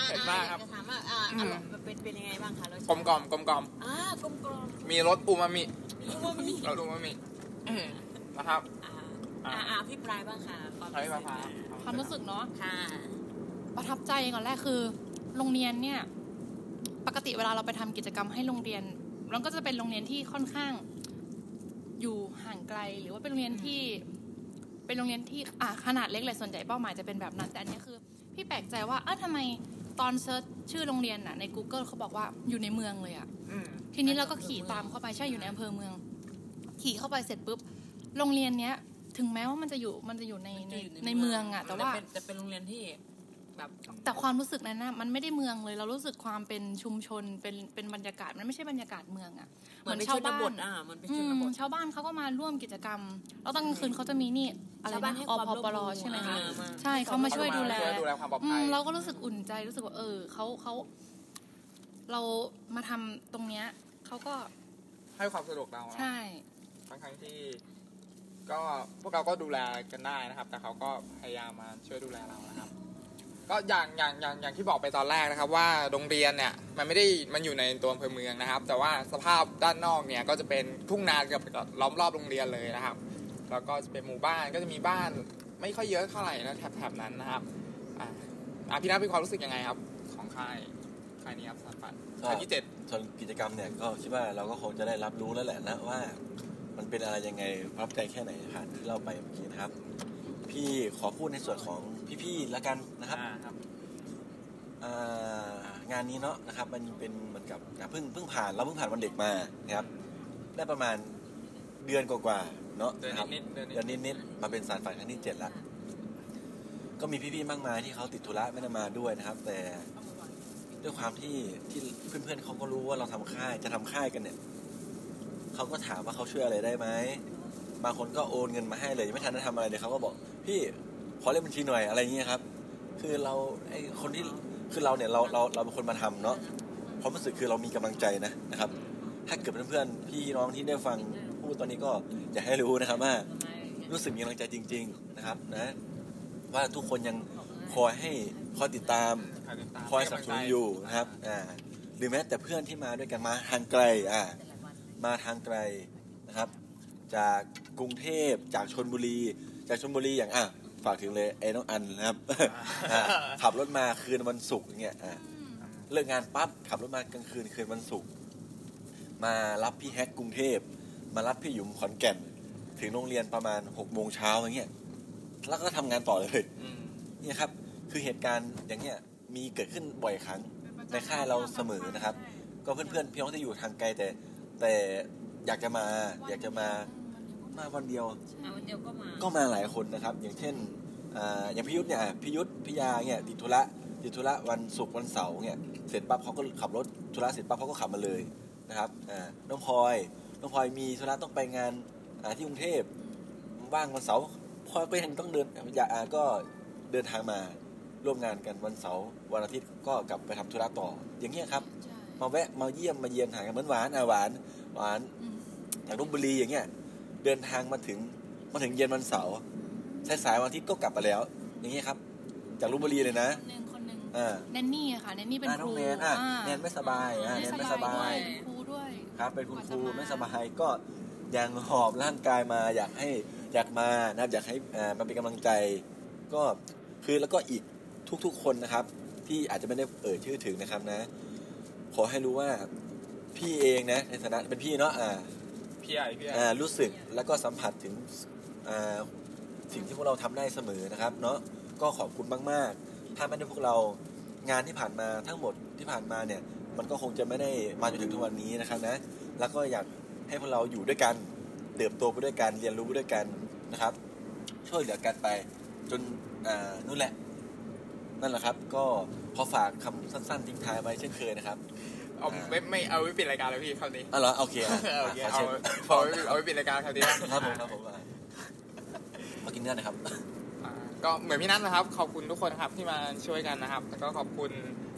อ่าเผ็ดมากครับจะถามว่าอ่าอืมอร่อยเป็นเป็นยังไงบ้างคะรสชาติกลมกล่อมกลมกล่อมอ่ากลมกล่อมมีรสอูมามิมีว่ามีรสอูมามิอืมนะครับ อ่าอ่าอ่าพี่ปลายบ้างค่ะความใช้รู้มะสึกพร้าวความรู้สึกเนาะค่ะ ประทับใจก่อนแรกคือ โรงเรียนเนี่ย ปกติเวลาเราไปทำกิจกรรมให้โรงเรียนมันก็จะเป็นโรงเรียนที่ค่อนข้าง อยู่ห่างไกล หรือว่าเป็นโรงเรียนที่เป็นโรงเรียนที่อะขนาดเล็กเลยส่วนใหญ่เป้าหมายจะเป็นแบบนั้น แต่อันเนี้ยคือ พี่แปลกใจว่าเออทำไมตอน search ชื่อโรงเรียนน่ะใน Google เขาบอกว่าอยู่ในเมืองเลยอะอืมทีนี้เราก็ขี่ตามเข้าไปใช่อยู่ในอำเภอเมือง ขี่เข้าไปเสร็จปุ๊บโรงเรียนเนี้ย ถึงแม้ว่ามันจะอยู่มันจะอยู่ในในในเมืองอะแต่ว่าเป็นแต่เป็นโรงเรียนที่แบบแต่ความรู้สึกนั้นนะมันไม่ได้เมืองเลย เรารู้สึกความเป็นชุมชนเป็นเป็นบรรยากาศมันไม่ใช่บรรยากาศเมืองอะเหมือนเป็นชนบทอะเหมือนเป็นอืชนมบทชาวบ้านเขาก็มาร่วมกิจกรรม แล้วตอนกลางคืนเขาจะมีนี่อะไรชาวบ้านนะให้อความพร่วมปมืรอใช่ไหมคะอ่ามาใช่เขามาช่วยดูแลช่วยดูแลความปลอดอืภัยมเราก็รู้สึกอุ่นใจรู้สึกว่าเออเขาเขาเรามาทำตรงเนี้ยเขาก็ให้ความสะดวกเรานะใช่ทั้งทั้งๆที่ ก็พวกเราก็ดูแลกันได้นะครับ แต่เขาก็พยายามมาช่วยดูแลเรานะครับ ก็อย่างอย่างอย่างอย่างที่บอกไปตอนแรกนะครับ ว่าโรงเรียนเนี่ยมันไม่ได้มันอยู่ในตัวอำเภอเมืองนะครับ แต่ว่าสภาพด้านนอกเนี่ยก็จะเป็นทุ่งนาเกับล้อมรอบโรงเรียนเลยนะครับ แล้วก็จะเป็นหมู่บ้านก็จะมีบ้านไม่ค่อยเยอะเท่าไหร่นะแถบๆนั้นนะครับอ่าอะพี่นัทมีความรู้สึกยังไงครับ ของค่ายค่ายนี้ครับสันปันก็ค่ายที่เจ็ดส่วนกิจกรรมเนี่ยก็คิดว่าเราก็คงจะได้รับรู้แล้วแหละนะว่า มันเป็นอะไรยังไงประทับใจแค่ไหนผ่านที่เราไปเมื่อกี้นะครับ พี่ขอพูดในส่วนของพี่ๆแล้วกันนะครับอ่าครับอ่างงานนี้เนาะนะครับ มันเป็นเหมือนกับอะเพิ่งเพิ่งผ่านเราเพิ่งผ่านวันเด็กมานะครับ ได้ประมาณเดือนกว่าๆเนาะเดือนนะครับนิดๆเดือนนิด เดือนนิดๆมาเป็นสารฝันครั้งที่เจ็ดละก็มีพี่ๆมากมายที่เขาติดธุระไม่ได้มาด้วยนะครับ แต่ด้วยความที่ที่เพื่อนๆเขาก็รู้ว่าเราทำค่ายจะทำค่ายกันเนี่ย เขาก็ถามว่าเขาช่วยอะไรได้ไหมบางคนก็โอนเงินมาให้เลยยังไม่ทันได้ทำอะไรเลยเขาก็บอก พี่ขอเลขบัญชีหน่อยอะไรอย่างเงี้ยครับ คือเราไอคนที่คือเราเนี่ยเราเราเราเป็นคนมาทำเนาะความรู้สึกคือเรามีกำลังใจนะนะครับ ถ้าเกิดเพื่อนๆพี่น้องที่ได้ฟังพูดตอนนี้ก็อยากให้รู้นะครับว่ารู้สึกมีกำลังใจจริง ๆนะครับนะว่าทุกคนยังคอยให้คอยติดตามใครติดตามคอยสนับสนุนอยู่นะครับอ่าหรือแม้แต่เพื่อนที่มาด้วยกันมาทางไกลอ่า มาทางไกลนะครับ จากกรุงเทพจากชนบุรี จากชนบุรีอย่างอะฝากถึงเลยไอ้น้องอันนะครับอ่าขับรถมาคืนวันศุกร์อย่างเงี้ยอ่าเลิกงานปั๊บขับรถมากลางคืนคืนวันศุกร์มารับพี่แฮกกรุงเทพ มารับพี่หยุมขอนแก่น ถึงโรงเรียนประมาณหกโมงเช้าอย่างเงี้ยแล้วก็ทำงานต่อเลยอืมเนี่ยครับ คือเหตุการณ์อย่างเงี้ยมีเกิดขึ้นบ่อยครั้งในค่ายเราเสมอนะครับ ก็เพื่อนๆพี่น้องที่อยู่ทางไกลแต่ แต่อยากจะมาอยากจะมามาวันเดียวเอาวันเดียวก็มาก็มาหลายคนนะครับ อย่างเช่นอ่าอย่างพิยุทธเนี่ยพิยุทธพิยาเนี่ยติดธุระติดธุระวันศุกร์วันเสาร์เนี่ยเสร็จปั๊บเขาก็ขับรถธุระเสร็จปั๊บเขาก็ขับมาเลยนะครับอ่าน้องพลอยน้องพลอยมีธุระต้องไปงานอ่าที่กรุงเทพว่างวันเสาร์พลอยก็ยังต้องเดินอยากอ่าก็เดินทางมาร่วมงานกันวันเสาร์วันอาทิตย์ก็กลับไปทำธุระต่ออย่างเงี้ยครับใช่ มาแวะมาเยี่ยมมาเยียนหากันเหมือนหวานอะหวานหวานอืมจากลบบุรีอย่างเงี้ย เดินทางมาถึงมาถึงเย็นวันเสาร์สายสายๆวันอาทิตย์ก็กลับมาแล้ว อย่างเงี้ยครับ จากลบบุรีเลยนะคนหนึ่งคนหนึ่งอ่าแนนนี่อะค่ะแนนนี่เป็นอ่าคน้อรูงแนนอะอ่าแนนไม่สบายอะแนนไม่สบายด้วยเป็นครูด้วยครับเป็นคุณครูกว่าจะมาไม่สบายก็ยังหอบร่างกายมาอยากให้อยากมานะครับอยากให้อ่ามาเป็นกำลังใจ ก็คือแล้วก็อีกทุกๆคนนะครับ ที่อาจจะไม่ได้เอ่ยชื่อถึงนะครับนะ ขอให้รู้ว่าพี่เองนะในฐานะเป็นพี่เนาะอ่าพี่ใหญ่พี่ใหญ่อ่ารู้สึกแล้วก็สัมผัสถึงอ่าสิ่งที่พวกเราทำได้เสมอนะครับ เนาะก็ขอบคุณมาก ๆ ถ้าไม่ได้พวกเรางานที่ผ่านมาทั้งหมดที่ผ่านมาเนี่ย มันก็คงจะไม่ได้มาจนถึงทุกวันนี้นะครับนะ แล้วก็อยากให้พวกเราอยู่ด้วยกันเติบโตไปด้วยกันเรียนรู้ไปด้วยกันนะครับ ช่วยเหลือกันไปจนอ่านู่นแหละ นั่นแหละครับ ก็ขอฝากคำสั้น ๆ ทิ้งท้ายไว้เช่นเคยนะครับ เอาไม่ไม่เอาไว้ปิดรายการเลยพี่คำนี้อ๋อเหรอโอเคอะโอเคขอเอาเชิญเอาไว้เอาไว้ปิดรายการคำนี้นะครับผมครับผมอะมากินเนื้อหนะครับอ่าก็เหมือนพี่นัทนะครับ ขอบคุณทุกคนครับที่มาช่วยกันนะครับ แล้วก็ขอบคุณ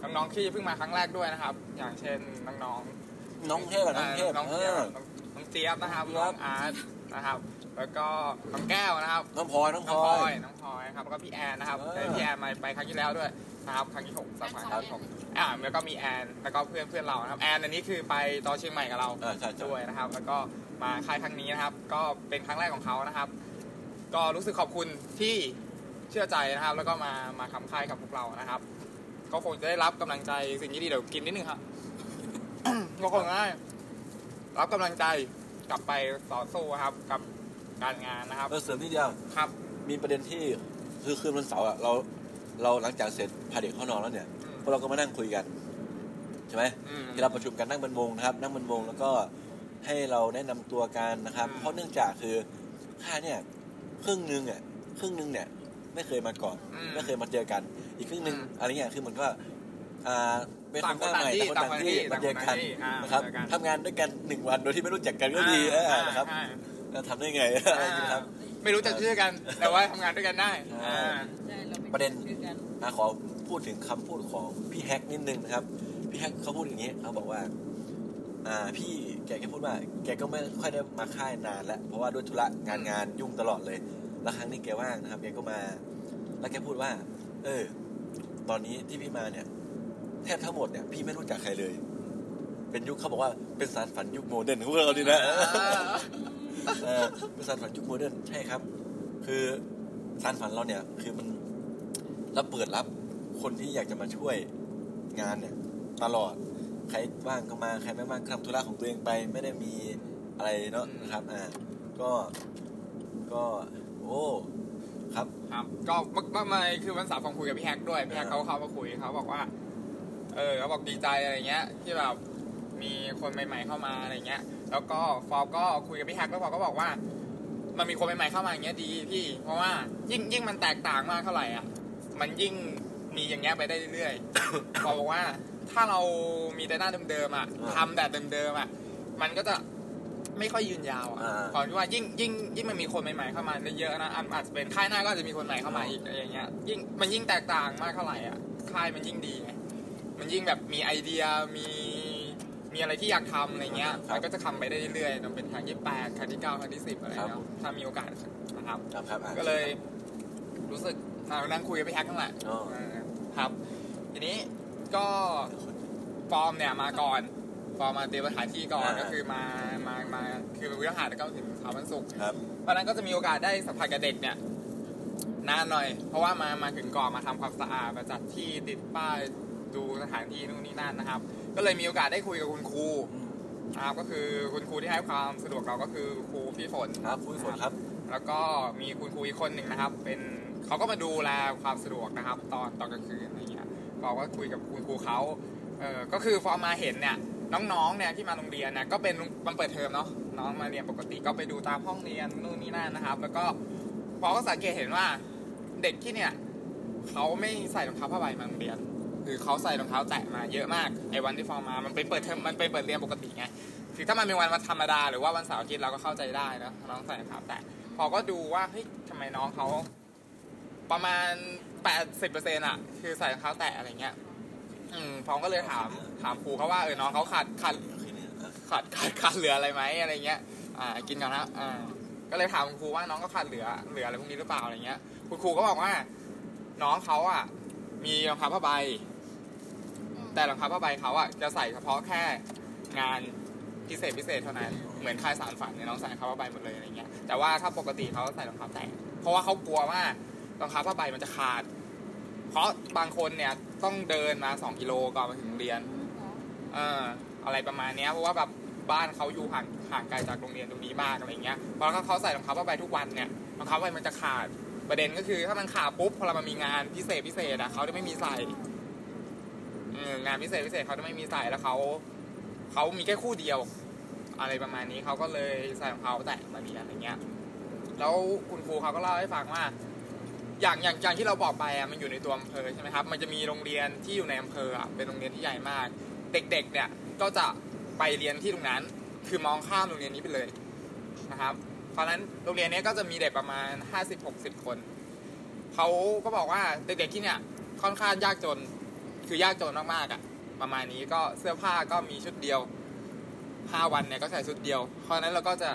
น้องๆที่เพิ่งมาครั้งแรกด้วยนะครับ อย่างเช่นน้องๆน้องเทพอะน้องเทพน้องเอเจี๊ยบอน้องน้องเจี๊ยบนะครับครับน้องอาร์ตนะครับ แล้วก็น้องแก้วนะครับ น้องพลอยน้องพน้องลพลออยยน้องพลอยครับแล้วก็พี่แอนนะครับเออแต่พี่แอนมาไปครั้งที่แล้วด้วยนะ ครับครั้งที่หกสาขาครั้งที่หกอ่าแล้วก็มีแอนแล้วก็เพื่อนเพื่อนเรานะครับแอนอันนี้คือไปตอนเชียงใหม่กับเราเออใช่ใช่ ด้วยนะครับ แล้วก็มาค่ายครั้งนี้นะครับ ก็เป็นครั้งแรกของเขานะครับ ก็รู้สึกขอบคุณที่เชื่อใจนะครับ แล้วก็มามาทำค่ายกับพวกเรานะครับ ก็คงจะได้รับกำลังใจสิ่งที่ดีเดี๋ยวกินนิดนึงครับ ก็คงง่ายรับกำลังใจกลับไปต่อสู้ครับ กับการงานนะครับ เออเสริมนิดเดียว ครับ มีประเด็นที่คือคืนวันเสาร์อะเรา เราหลังจากเสร็จพาเด็กเข้านอนแล้วเนี่ยอืมพวกเราก็มานั่งคุยกันใช่ไหมอืม ที่เราประชุมกันนั่งเป็นวงนะครับ นั่งเป็นวงแล้วก็ให้เราแนะนำตัวกันนะครับ อืม เพราะเนื่องจากคือค่ายเนี่ยครึ่งหนึงอะครึ่งหนึงเนี่ย ไม่เคยมาก่อน อืม ไม่เคยมาเจอกัน อีกครึ่งหนึงอืม อะไรเงี้ยคือเหมือนว่าอ่าเป็นคนหน้าต่างคนใหม่ต่างที่ต่างคนต่างที่ต่างคนมาเจอกันต่างที่อ่านนะครับเจอกันทำงานด้วยกันหนึ่งวันโดยที่ไม่รู้จักกันก็ดีเออนะครับอ่าแล้วทำได้ไงอะไรอย่างเงี้ยครับ ไม่รู้จักชื่อกัน แต่ว่าทำงานด้วยกันได้ใช่อ่าใช่เราไม่ประเด็นชื่อกันอะขอพูดถึงคำพูดของพี่แฮกนิดนึงนะครับ พี่แฮกเขาพูดอย่างนี้เขาบอกว่า อ่าพี่แกแกพูดว่า แกก็ไม่ค่อยได้มาค่ายนานแล้วเพราะว่าด้วยธุระงานงานยุ่งตลอดเลย แล้วครั้งนี้แกว่างนะครับ แกก็มา แล้วแกพูดว่า เออ ตอนนี้ที่พี่มาเนี่ย แทบทั้งหมดเนี่ยพี่ไม่รู้จักใครเลย เป็นยุคเขาบอกว่าเป็นสานฝันยุค modern ของพวกเราดีนะ เออเป็นสานฝันยุค modern ใช่ครับ คือสานฝันเราเนี่ย คือมันเราเปิดรับคนที่อยากจะมาช่วยงานเนี่ย ตลอดใครว่างก็มาใครไม่ว่างก็ทำธุระของตัวเองไป ไม่ได้มีอะไรเนาะนะครับอ่าก็ก็โอ้ครับครับก็เมื่อเมื่อมาคือวันเสาร์ผมคุยกับพี่แฮกด้วยพี่แฮกเขาเข้ามาคุยเขาบอกว่า เออเขาบอกดีใจอะไรเงี้ย ที่แบบมีคนใหม่ ๆเข้ามาอะไรเงี้ย แล้วก็ฟอร์ก็คุยกับพี่แฮกแล้วฟอร์ก็บอกว่า มันมีคนใหม่ๆเข้ามาอย่างเงี้ยดีพี่ เพราะว่ายิ่งยิ่งมันแตกต่างมากเท่าไหร่อะ มันยิ่งมีอย่างเงี้ยไปได้เรื่อยๆฟอร์บอกว่าถ้าเรามีแต่หน้าเดิมๆอะอ่าทำแต่เดิมๆอะ มันก็จะไม่ค่อยยืนยาวอะอ่าฟอร์คิดว่ายิ่งยิ่งยิ่งมันมีคนใหม่ๆเข้ามาเยอะๆนะอาจอาจจะเป็นค่ายหน้าก็อาจจะมีคนใหม่เข้ามาอีกอะไรอย่างเงี้ย ยิ่งมันยิ่งแตกต่างมากเท่าไหร่อะค่ายมันยิ่งดีไงมันยิ่งแบบมีไอเดียมี มีอะไรที่อยากทำอะไรเงี้ยครับมันก็จะทำไปได้เรื่อยๆจนเป็นครั้งที่แปดครั้งที่เก้าครั้งที่สิบอะไรครับเงี้ยถ้ามีโอกาสนะครับ ครับครับอะก็เลยรู้สึกอ่านั่งคุยกับพี่แฮกนั่นแหละอ๋อเออครับ ทีนี้ก็ฟอร์มเนี่ยมาก่อนฟอร์มมาเตรียมสถานที่ก่อนอ่าก็คือมามามาคือวันพฤหัสแล้วก็ถึงเสาร์วันศุกร์ครับเพราะฉะนั้นก็จะมีโอกาสได้สัมผัสกับเด็กเนี่ยนานหน่อย เพราะว่ามามาถึงก่อนมาทำความสะอาดมาจัดที่ติดป้ายดูสถานที่นู่นนี่นั่นนะครับ ก็เลยมีโอกาสได้คุยกับคุณครูอืมนะครับก็คือคุณครูที่ให้ความสะดวกเราก็คือครูพี่ฝนครับครูฝนครับ แล้วก็มีคุณครูอีกคนหนึ่งนะครับ เป็นเขาก็มาดูแลความสะดวกนะครับ ตอนตอนกลางคืนอะไรเงี้ยฟอร์มก็คุยกับคุณครูเขาเออก็คือฟอร์มมาเห็นเนี่ยน้องๆเนี่ยที่มาโรงเรียนเนี่ยก็เป็นมันเปิดเทอมเนาะน้องมาเรียนปกติก็ไปดูตามห้องเรียนนู่นนี่นั่นนะครับ แล้วก็ฟอร์มก็สังเกตเห็นว่าเด็กที่เนี่ยเขาไม่ใส่รองเท้าผ้าใบมาโรงเรียน คือเขาใส่รองเท้าแตะมาเยอะมากไอ้วันที่ฟอร์มมามันเป็นเปิดเทอมมันเป็นเปิดเรียนปกติไงคือถ้ามันเป็นวันวันธรรมดาหรือว่าวันเสาร์อาทิตย์เราก็เข้าใจได้นะน้องใส่รองเท้าแตะพอก็ดูว่าเฮ้ยทำไมน้องเขาประมาณ80%อะ คือใส่รองเท้าแตะอะไรเงี้ย อืมฟองก็เลยถามถามครูเขาว่าเออน้องเขาขาดขาดขาดขาดขาดเหลืออะไรไหมอะไรเงี้ย อ่า กินกันนะอ่าก็เลยถามคุณครูว่าน้องก็ขาดเหลือเหลืออะไรพวกนี้หรือเปล่าอะไรเงี้ย คุณครูก็บอกว่า น้องเขาอะ มีรองเท้าผ้าใบ แต่รองเท้าผ้าใบเขาอะจะใส่เฉพาะแค่งานพิเศษพิเศษเท่านั้น เหมือนค่ายสารฝันเนี่ยน้องใส่รองเท้าผ้าใบหมดเลยอะไรเงี้ย แต่ว่าถ้าปกติเขาใส่รองเท้าแตะ เพราะว่าเขากลัวว่ารองเท้าผ้าใบมันจะขาด เพราะบางคนเนี่ยต้องเดินมาสองกิโลก่อนมาถึงโรงเรียน เอออะไรประมาณเนี้ยเพราะว่าแบบบ้านเขาอยู่ห่างห่างไกลจากโรงเรียนตรงนี้มากอะไรเงี้ย เพราะถ้าเขาใส่รองเท้าผ้าใบทุกวันเนี่ยรองเท้าผ้าใบมันจะขาด ประเด็นก็คือถ้ามันขาดปุ๊บพอเรามามีงานพิเศษพิเศษอะเขาจะไม่มีใส่ องานพิเศษพิเศษเขาจะไม่มีใส่แล้วเขาเขามีแค่คู่เดียว อะไรประมาณนี้เขาก็เลยใส่รองเท้าแตะมาเรียนอะไรเงี้ย แล้วคุณครูเขาก็เล่าให้ฟังว่า อย่างอย่างอย่างที่เราบอกไปอะมันอยู่ในตัวอำเภอใช่ไหมครับ มันจะมีโรงเรียนที่อยู่ในอำเภออะเป็นโรงเรียนที่ใหญ่มาก เด็ก ๆ เนี่ยก็จะไปเรียนที่ตรงนั้น คือมองข้ามโรงเรียนนี้ไปเลยนะครับเพราะฉะนั้นโรงเรียนนี้ก็จะมีเด็กประมาณ 50-60 คนเขาก็บอกว่าเด็กๆที่เนี่ยค่อนข้างยากจน คือยากจนมากๆอะ ประมาณนี้ก็เสื้อผ้าก็มีชุดเดียว5วันเนี่ยก็ใส่ชุดเดียว เพราะนั้นเราก็จะ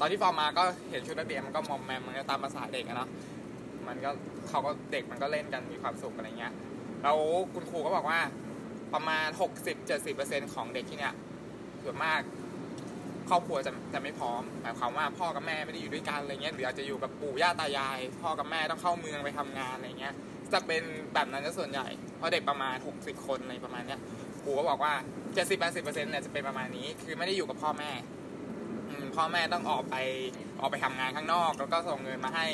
ตอนที่ฟอร์มมาก็เห็นชุดนักเรียนมันก็มอมแมมมันก็ตามภาษาเด็กอะเนาะมันก็เขาก็เด็กมันก็เล่นกันมีความสุขอะไรเงี้ยแล้วคุณครูก็บอกว่าประมาณ 60-70%ของเด็กที่เนี่ยส่วนมากครอบครัวจะจะไม่พร้อมหมายความว่าพ่อกับแม่ไม่ได้อยู่ด้วยกันอะไรเงี้ยหรืออาจจะอยู่กับปู่ย่าตายาย พ่อกับแม่ต้องเข้าเมืองไปทำงานอะไรเงี้ย จะเป็นแบบนั้นซะส่วนใหญ่ เพราะเด็กประมาณ 60 คนอะไรประมาณเนี้ยครูก็บอกว่า 70-80%เนี่ยจะเป็นประมาณนี้ คือไม่ได้อยู่กับพ่อแม่พ่อแม่ต้องออกไปออกไปทำงานข้างนอก แล้วก็ส่งเงินมาให้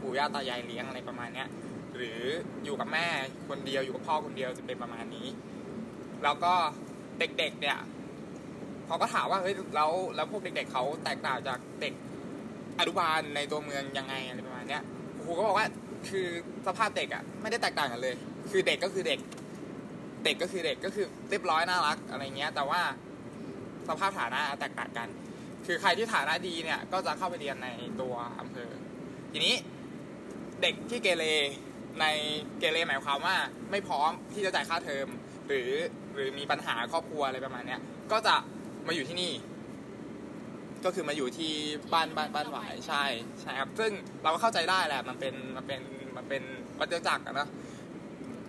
ปู่ย่าตายายเลี้ยงอะไรประมาณเนี้ยหรืออยู่กับแม่คนเดียวอยู่กับพ่อคนเดียวจะเป็นประมาณนี้ แล้วก็เด็กๆเนี่ยเขาก็ถามว่าเฮ้ยแล้วแล้วพวกเด็ก ๆเขาแตกต่างจากเด็กอนุบาลในตัวเมืองยังไงอะไรประมาณเนี้ยครูก็บอกว่า คือสภาพเด็กอะไม่ได้แตกต่างกันเลย คือเด็กก็คือเด็ก เด็กก็คือเด็กก็คือเรียบร้อยน่ารักอะไรเงี้ย แต่ว่าสภาพฐานะแตกต่างกัน คือใครที่ฐานะดีเนี่ยก็จะเข้าไปเรียนในตัวอำเภอ ทีนี้เด็กที่เกเรในเกเรหมายความว่าไม่พร้อมที่จะจ่ายค่าเทอมหรือหรือมีปัญหาครอบครัวอะไรประมาณเนี้ยก็จะมาอยู่ที่นี่ ก็คือมาอยู่ที่บ้านบ้านบ้านหวายใช่ใช่ครับซึ่งเราก็เข้าใจได้แหละมันเป็นมันเป็นมันเป็นวัฏจักรนะ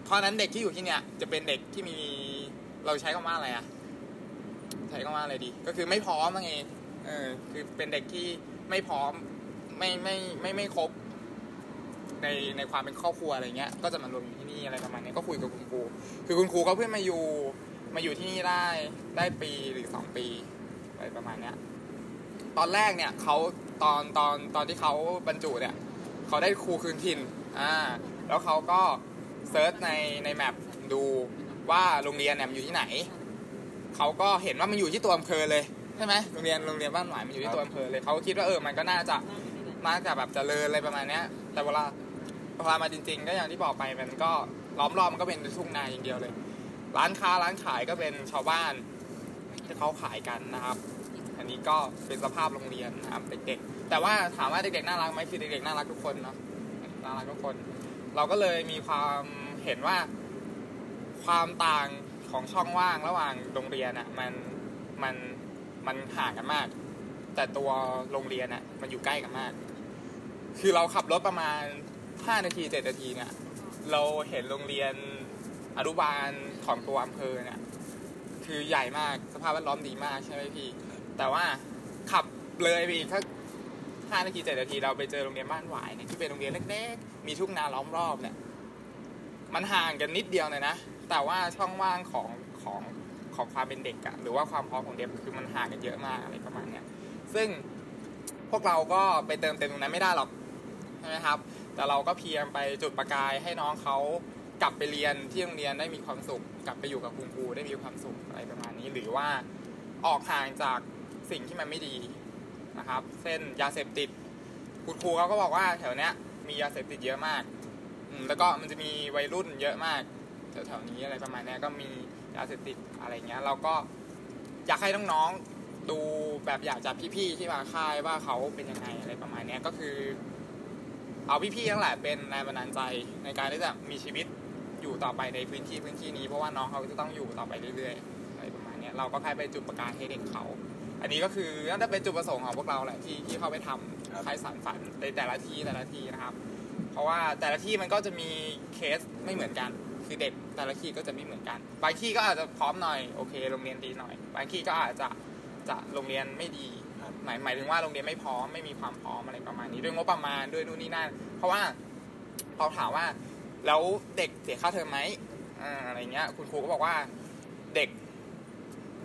เพราะนั้นเด็กที่อยู่ที่เนี่ยจะเป็นเด็กที่มีเราใช้คำว่าอะไรอะใช้คำว่าอะไรดี ก็คือไม่พร้อมนั่นเองเออคือเป็นเด็กที่ไม่พร้อมไม่ไม่ไม่ไม่ครบในในความเป็นครอบครัวอะไรเงี้ย ก็จะมารวมอยู่ที่นี่อะไรประมาณนี้ก็คุยกับคุณครู คือคุณครูก็เพื่อนมาอยู่มาอยู่ที่นี่ได้ได้ปีหรือสองปีอะไรประมาณเนี้ย ตอนแรกเนี่ยเขาตอนตอนตอนที่เขาบรรจุเนี่ยเขาได้ครูคืนถิ่นอ่าแล้วเขาก็เซิร์ชในในแมปดูว่าโรงเรียนเนี่ยมันอยู่ที่ไหนเขาก็เห็นว่ามันอยู่ที่ตัวอำเภอเลยใช่ไหมโรงเรียนโรงเรียนบ้านหวายมันอยู่ที่ตัวอำเภอเลยเขาคิดว่าเออมันก็น่าจะน่าจะแบบเจริญอะไรประมาณเนี้ย แต่เวลาพอมาจริง ๆ ก็อย่างที่บอกไปมันก็ล้อมรอบมันก็เป็นทุ่งนาอย่างเดียวเลย ร้านค้าร้านขายก็เป็นชาวบ้านที่เขาขายกันนะครับ อันนี้ก็เป็นสภาพโรงเรียนนะครับเด็กๆแต่ว่าถามว่าเด็กๆน่ารักไหมคือเด็กๆน่ารักทุกคนเนาะน่ารักทุกคน เราก็เลยมีความเห็นว่าความต่างของช่องว่างระหว่างโรงเรียนอะมันมันมันห่างกันมาก แต่ตัวโรงเรียนอะมันอยู่ใกล้กันมาก คือเราขับรถประมาณ5นาที7นาทีเนี่ยเราเห็นโรงเรียนอนุบาลของตัวอำเภอเนี่ยคือใหญ่มากสภาพแวดล้อมดีมากใช่ไหมพี่ แต่ว่าขับเลยไปอีกถ้าห้านาทีเจ็ดนาทีเราไปเจอโรงเรียนบ้านหวายเนี่ยที่เป็นโรงเรียนเล็กๆ มีทุ่งนาล้อมรอบเนี่ย มันห่างกันนิดเดียวเลยนะ แต่ว่าช่องว่างของของของความเป็นเด็กอะหรือว่าความพร้อมของเด็กคือมันห่างกันเยอะมากอะไรประมาณเนี้ย ซึ่งพวกเราก็ไปเติมเต็มตรงนั้นไม่ได้หรอกใช่ไหมครับ แต่เราก็เพียงไปจุดประกายให้น้องเขากลับไปเรียนที่โรงเรียนได้มีความสุข กลับไปอยู่กับคุณครูได้มีความสุขอะไรประมาณนี้ หรือว่าออกห่างจาก สิ่งที่มันไม่ดีนะครับเช่นยาเสพติด คุณครูเขาก็บอกว่าแถวเนี้ยมียาเสพติดเยอะมากอืแล้วก็มันจะมีวัยรุ่นเยอะมากแถวๆนี้อะไรประมาณเนี้ยก็มียาเสพติดอะไรเงี้ย เราก็อยากให้น้องๆดูแบบอยากจากพี่ๆที่มาค่ายว่าเขาเป็นยังไงอะไรประมาณเนี้ยก็คือ เอาพี่ๆทั้งหลายเป็นแรงบันดาลใจในการที่จะมีชีวิตอยู่ต่อไปในพื้นที่พื้นที่นี้เพราะว่าน้องเขาจะต้องอยู่ต่อไปเรื่อยๆอะไรประมาณเนี้ยเราก็แค่ไปจุดประกายให้เด็กเขา อันนี้ก็คือน่าจะเป็นจุดประสงค์ของพวกเราแหละที่ที่เข้าไปทำครับใครสานฝันในแต่ละที่แต่ละที่นะครับ เพราะว่าแต่ละที่มันก็จะมีเคสไม่เหมือนกัน คือเด็กแต่ละที่ก็จะไม่เหมือนกัน บางที่ก็อาจจะพร้อมหน่อยโอเค โรงเรียนดีหน่อย บางที่ก็อาจจะจะโรงเรียนไม่ดีครับหมายหมายถึงว่าโรงเรียนไม่พร้อมไม่มีความพร้อมอะไรประมาณนี้ด้วยงบประมาณด้วยนู่นนี่นั่นเพราะว่าพอถามว่าแล้วเด็กเสียค่าเทอมไหมอ่าอะไรเงี้ย คุณครูก็บอกว่าเด็ก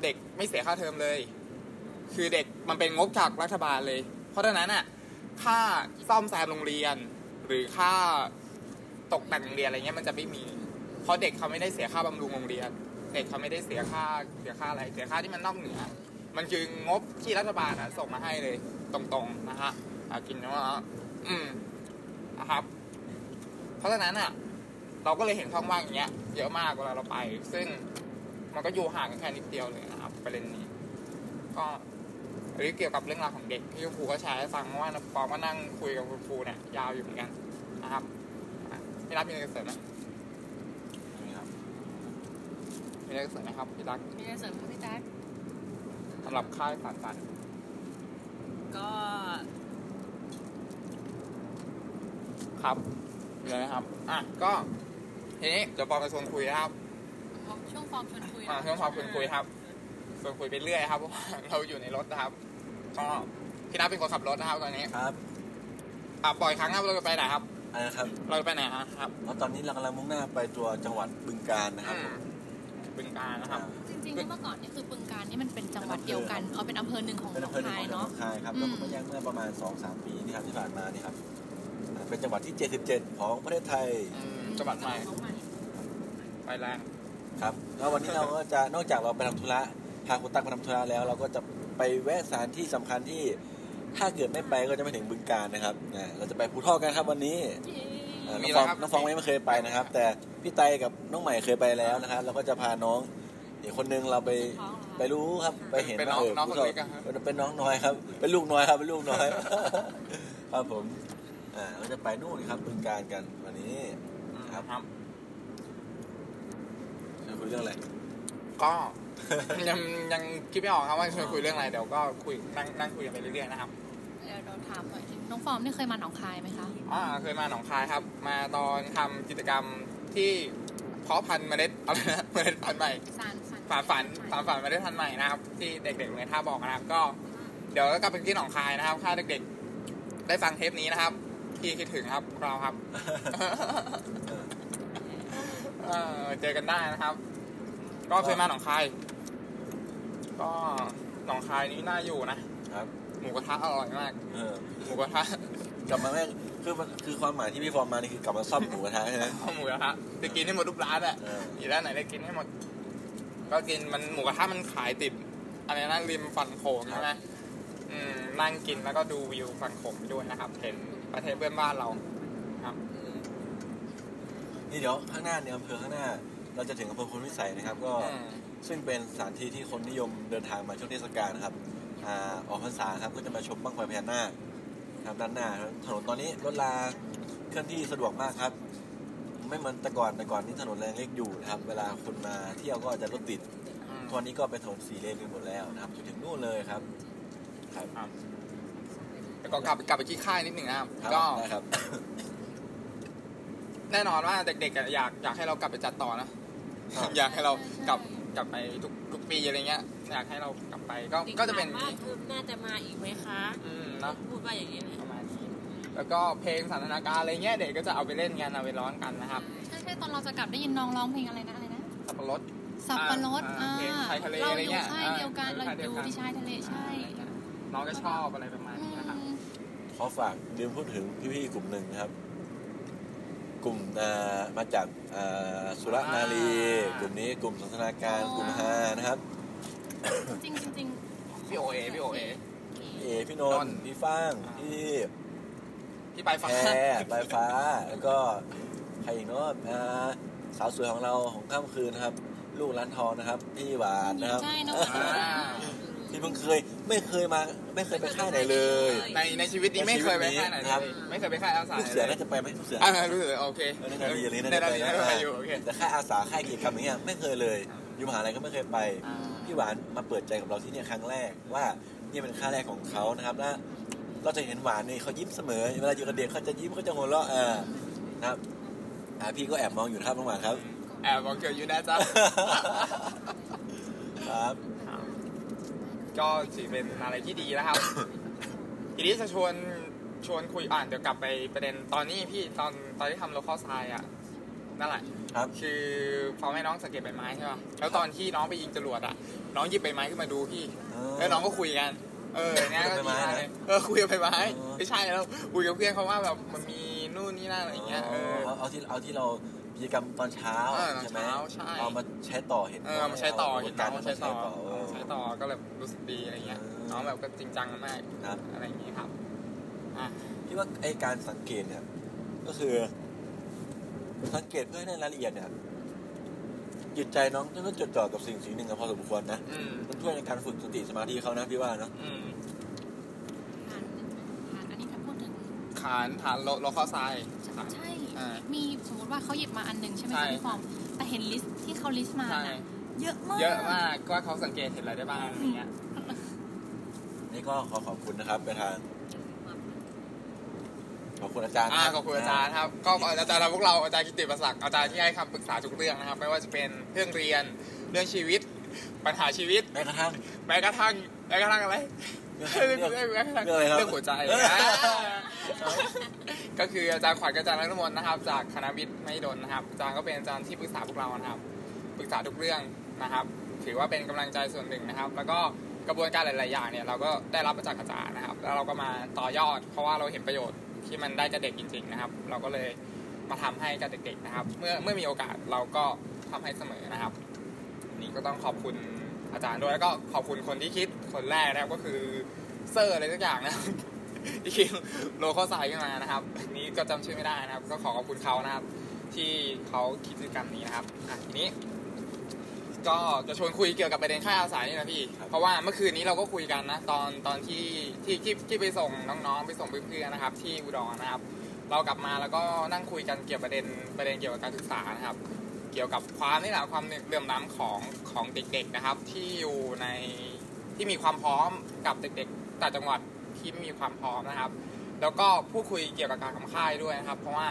เด็กไม่เสียค่าเทอมเลย คือเด็กมันเป็นงบจากรัฐบาลเลย เพราะฉะนั้นอะค่าซ่อมแซมโรงเรียน หรือค่าตกแต่งโรงเรียนอะไรเงี้ยมันจะไม่มี เพราะเด็กเขาไม่ได้เสียค่าบำรุงโรงเรียน เด็กเขาไม่ได้เสียค่าเสียค่าอะไร เสียค่าที่มันนอกเหนือ มันคืองบที่รัฐบาลอะส่งมาให้เลยตรงๆนะฮะกินนะว่าอืมนะครับ เพราะฉะนั้นอะ เราก็เลยเห็นช่องว่างอย่างเงี้ยเยอะมากเวลาเราไป ซึ่งมันก็อยู่ห่างกันแค่นิดเดียวเลยนะครับประเด็นนี้ ก็ อันนี้เกี่ยวกับเรื่องราวของเด็กที่คุณครูก็แชร์ให้ฟังเพราะว่าปอมก็นั่งคุยกับคุณครูเนี่ยยาวอยู่เหมือนกันนะครับอะพี่รักมีอะไรจะเสริมไหมนี่ครับมีอะไรจะเสริมไหมครับพี่รักมีอะไรเสริมไหมพี่แจ๊คสำหรับค่ายสารฝันก็ครับมีอะไรนะครับ อะ ก็ ทีนี้เดี๋ยวปอมจะชวนคุยนะครับ ช่วงฟอร์มชวนคุยอ่าช่วงความคุยคุยครับชวนคุยไปเรื่อยครับเพราะว่าเราอยู่ในรถนะครับ ก็พี่นัทเป็นคนขับรถนะครับตอนนี้ครับอะปล่อยครั้งครับเราจะไปไหนครับอันนะครับ เราจะไปไหนครับแล้วตอนนี้เรากำลังมุ่งหน้าไปตัวจังหวัดบึงกาฬนะครับอืมบึงการนะครับอ่าจริงๆแล้วเมื่อก่อนนี่คือบึงการนี่มันเป็นจังหวัดเดียวกันเอาเป็นอำเภอหนึ่งของหเป็นนออำเภองหนึ่งคาขยองจังหวัเนาะดคายครับอืแล้วมก็มาแยกเมื่อประมาณ2-3ปีนี่ครับที่ผ่านมานี่ครับอ่าเป็นจังหวัดที่ 77 ของประเทศไทยอืมจังหวัดใหม่ไปแล้วครับ แล้ววันนี้เราก็จะนอกจากเราไปทำธุระพาคุณตั๊กไปทำธุระแล้ว เราก็จะ ไปแวะสถานที่สำคัญที่ถ้าเกิดไม่ไปก็จะไม่ถึงบึงการนะครับอ่าเราจะไปภูทอกกันครับวันนี้อ่าน้องฟองน้องฟองไม่เคยไปนะครับ แต่พี่ไตกับน้องใหม่เคยไปแล้วนะครับเราก็จะพาน้องอีกคนนึงเราไปไปรู้ครับไปเห็นเป็นน้ว่าองเออน้องภูคนทอกเล็กอะครับเป็นน้องน้อยครับ เป็นลูกน้อยครับเป็นลูกน้อย ครับผมอ่าเราจะไปนู่นครับบึงการกันวันนี้ครับครับจะคุยเรื่องอะไรก็ ยังยังคิดไม่ออกครับว่าจะคุยเรื่องอะไรเดี๋ยวก็คุยนั่งนั่งคุยกันไปเรื่อยๆนะครับเดี๋ยวเราถามหน่อยน้องฟอร์มนี่เคยมาหนองคายไหมคะอ่าเคยมาหนองคายครับ มาตอนทำกิจกรรมที่เพาะพันธุ์เมล็ดอะไรนะเมล็ดพันธุ์ใหม่สารฝันฝาฝันฝาฝันเมล็ดพันธุ์ใหม่นะครับ ที่เด็กๆในท่าบอกนะครับ ก็เดี๋ยวก็กลับไปที่หนองคายนะครับถ้าเด็กๆ ได้ฟังเทปนี้นะครับที่คิดถึงครับพวกเราครับเออเจอกันได้นะครับ ก็เคยมาหนองคาย ก็หนองคายนี้น่าอยู่นะครับหมูกระทะอร่อยมากเออหมูกระทะกลับมาแม่งคือมันคือความหมายที่พี่ฟอร์มมานี่คือกลับมาซ่อมหมูกระทะใช่ไหมข้าวหมูกระทะจะกินให้หมดทุกร้านอะเอออยู่ร้านไหนได้กินให้หมด ก็กินมันหมูกระทะมันขายติดอะไรนะริมฝั่งโขงใช่ไหมอืมนั่งกินแล้วก็ดูวิวฝั่งโขงไปด้วยนะครับ เห็นประเทศเพื่อนบ้านเรา ครับ นี่เดี๋ยวข้างหน้าเนี่ยอำเภอข้างหน้า เราจะถึงอำเภอพลวิสัยนะครับ ก็อืมซึ่งเป็นสถานที่ที่คนนิยมเดินทางมาช่วงเทศกาลนะครับอ่าออกพรรษาครับก็จะมาชมบั้งไฟพญานาคครับด้านหน้าครับถนนตอนนี้รถลาเคลื่อนที่สะดวกมากครับ ไม่เหมือนแต่ก่อนแต่ก่อนนี่ถนนแรงเล็กอยู่นะครับ เวลาคนมาเที่ยวก็จะรถติดอืมตอนนี้ก็เป็นถนนสีเลนไปหมดแล้วนะครับจนถึงนู่นเลยครับครับแล้วก็กลับกลับไปที่ค่ายนิดหนึ่งนะครับครับก็นะครับแน่นอนว่าเด็กๆอะอยากอยากให้เรากลับไปจัดต่อนะ อยากให้เรากลับกลับไปทุกทุกปีอะไรเงี้ยอยากให้เรากลับไปก็ก็จะเป็นอย่างว่านี้เทอมน่าจะมาอีกไหมคะอืมเนาะพูดว่าอย่างนี้เลยประมาณนี้แล้วก็เพลงสันทนาการอะไรเงี้ยเด็กก็จะเอาไปเล่นกันเอาไปร้องกันนะครับใช่ใช่ตอนเราจะกลับได้ยินน้องร้องเพลงอะไรนะอะไรนะสับปะรดสับปะรดอ่าอ่าเพลงชายทะเลเราอะไรอยู่เงี้ยค่ายเดียวกันอ่าเราค่ายเดีอยวยู่กันที่ชายทะเลใช่น้องก็ชอบอะไรประมาณอืนี้นะครับมขอฝากลืมพูดถึงพี่ๆกลุ่มหนึ่งนะครับ กลุ่มอ่ามาจากอ่าสุรนารีอ่ากลุ่มนี้กลุ่มสันทนาการกลุ่มฮานะครับ จริงจริงพี่โอเอพี่โอเอพี่เอพี่นนนนท์ท์พี่ฟ้างอ่าพี่พี่ปลายฟ้าแพรปลายฟ้า แล้วก็ใครอีกเนาะอ่าสาวสวยของเราของค่ำคืนนะครับ ลูกร้านทองนะครับ พี่หวานนะครับใช่น้องอ่า ที่เพิ่งเคยไม่เคยมาไม่เคยไปค่ายไหนเลยในในชีวิตนี้ไม่เคยไปค่ายไหนครับเลยไม่เคยไปค่ายอาสาลูกเสือน่าจะไปไหมลูกเสืออ่ารู้สึกโอเคเออในนาทีอย่างนี้ในน่าจะนาไปทีนะน่าจะไปอยู่โอเคแต่ค่ายอาสาค่ายกิจกรรมอย่างเงี้ยไม่เคยเลย อยู่มหาลัยก็ไม่เคยไปอ่าพี่หวานมาเปิดใจกับเราที่เนี่ยครั้งแรกว่านี่เป็นค่าแรกของเขานะครับและเราจะเห็นหวานนี่เขายิ้มเสมอเวลาอยู่กับเด็กเขาจะยิ้มเขาจะหัวเราะเออนะครับอ่าพี่ก็แอบมองอยู่นะครับน้องหวานครับแอบบอกเกี่ยวอยู่นะจ๊ะครับ ก็ถือเป็นอะไรที่ดีนะครับ ทีนี้จะชวนชวนคุยอ่านเดี๋ยวกลับไปประเด็นตอนนี้พี่ตอนตอนที่ทำโลคอลไซอะนั่นแหละครับคือพอให้น้องสังเกตใบไม้ใช่ป่ะแล้วตอนที่น้องไปยิงจรวดอะ น้องหยิบใบไม้ขึ้นมาดูพี่แล้วน้องก็คุยกัน เออเนี่ยก็ใบดีไม้มากนะเลยเออคุยกับใบไม้อ๋อไม่ใช่แล้วคุยกับเพื่อนเขาว่าแบบมันมีนู่นนี่นั่นอะไรอย่างเงี้ยเออเอาเอาที่เอาที่เรากิจกรรมตอนเช้าเออตอนใช่ไหมเช้าใช่เอามาใช้ต่อเห็นเออเอามาใช้ต่อเาเห็นกาน้รองมาใช้ต่อเออใช้ ต่อก็แบบรู้สึกดีอะไรเงี้ยเออน้องแบบก็จริงจังมากครับอะไรอย่างงี้ครับอะพี่ว่าไอการสังเกตเนี่ย ก็คือ สังเกตเพื่อให้ได้รายละเอียดเนี่ยจิตใจน้องต้องจดจ่อกับสิ่งสิ่งหนึ่งอะพอสมควรนะอืมมันช่วยในการฝึกสติสมาธิเขานะพี่ว่าเนาะอืมผ่านผ่านอันนี้ถ้าพูดถึงฐานฐานโลโลคอไซใช่อ่ามีสมมติว่าเขาหยิบมาอันหนึ่งใช่ไหมใช่คะพี่ฟอร์มแต่เห็นลิสต์ที่เขาลิสต์มาใช่น่ะ เยอะมาก เยอะมากก็เขาสังเกตเห็นอะไรได้บ้างอะไรเงี้ย นี่ก็ขอขอบคุณนะครับไปทางขอบคุณอาจารย์อ่านะขอบคุณอาจารย์ครับ ก็อาจารย์เราพวกเราอาจารย์กิตติประศักดิ์อาจารย์ที่ให้คำปรึกษาทุกเรื่องนะครับ ไม่ว่าจะเป็นเรื่องเรียนเรื่องชีวิต ปัญหาชีวิตแม้กระทั่งแม้กระทั่งแม้กระทั่งอะไรเรื่องเรื่องเรื่องเรื่องเรื่องอะไรครับเรื่องหัวใจเอออ่าก็คืออาจารย์ขวัญกับอาจารย์นฤมลนะครับ จากคณะวิทย์ไม่ดนนะครับอาจารย์ก็เป็นอาจารย์ที่ปรึกษาพวกเรานะครับปรึกษาทุกเรื่อง นะครับ ถือว่าเป็นกำลังใจส่วนหนึ่งนะครับ แล้วก็กระบวนการหลาย ๆ อย่างเนี่ยเราก็ได้รับมาจากอาจารย์นะครับ แล้วเราก็มาต่อยอด เพราะว่าเราเห็นประโยชน์ที่มันได้กับเด็กจริง ๆ นะครับ เราก็เลยมาทำให้กับเด็ก ๆ นะครับ เมื่อเมื่อมีโอกาสเราก็ทำให้เสมอนะครับ นี่ก็ต้องขอบคุณอาจารย์ด้วยแล้วก็ขอบคุณคนที่คิดคนแรกนะครับก็คือเซอร์อะไรสักอย่างนะที่คิดโลโก้ไซน์ขึ้นมานะครับ นี้ก็จำชื่อไม่ได้นะครับ ก็ขอขอบคุณเขานะครับ ที่เขาคิดกิจกรรมนี้นะครับอะทีนี้ ก็จะชวนคุยเกี่ยวกับประเด็นค่าอาสานี่นะพี่ เพราะว่าเมื่อคืนนี้เราก็คุยกันนะ ตอนตอนที่ที่ที่ที่ไปส่งน้องๆ ไปส่งเพื่อนๆนะครับ ที่อุดรนะครับ เรากลับมาแล้วก็นั่งคุยกันเกี่ยวกับประเด็นประเด็นเกี่ยวกับการศึกษานะครับ เกี่ยวกับความนี่แหละความเหลื่อมล้ำของของเด็กๆนะครับ ที่อยู่ในที่มีความพร้อมกับเด็กๆต่างจังหวัดที่ไม่มีความพร้อมนะครับ แล้วก็พูดคุยเกี่ยวกับการทำค่ายด้วยนะครับ เพราะว่า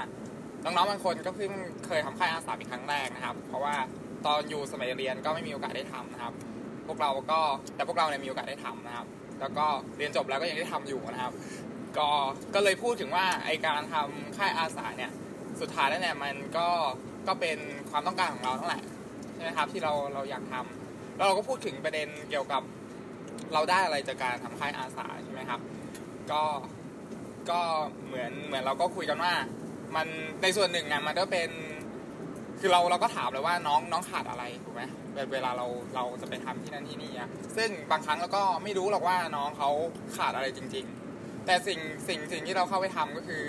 น้องๆบางคนก็เพิ่งเคยทำค่ายอาสาเป็นครั้งแรกนะครับ เพราะว่า ตอนอยู่สมัยเรียนก็ไม่มีโอกาสได้ทำนะครับ พวกเราก็แต่พวกเราเนี่ยมีโอกาสได้ทำนะครับ แล้วก็เรียนจบแล้วก็ยังได้ทำอยู่นะครับ ก็ก็เลยพูดถึงว่าไอการทำค่ายอาสาเนี่ยสุดท้ายแล้วเนี่ยมันก็ก็เป็นความต้องการของเราทั้งแหละใช่ไหมครับที่เราเราอยากทำแล้วเราก็พูดถึงประเด็นเกี่ยวกับเราได้อะไรจากการทำค่ายอาสาใช่ไหมครับ ก็ก็เหมือนเหมือนเราก็คุยกันว่า มันในส่วนหนึ่งอะมันก็เป็น คือเราเราก็ถามเลยว่าน้องน้องขาดอะไรถูกไหมเวเวลาเราเราจะไปทำที่นั่นที่นี่อะซึ่งบางครั้งเราก็ไม่รู้หรอกว่าน้องเขาขาดอะไรจริง ๆ แต่สิ่งสิ่งสิ่งที่เราเข้าไปทำก็คือ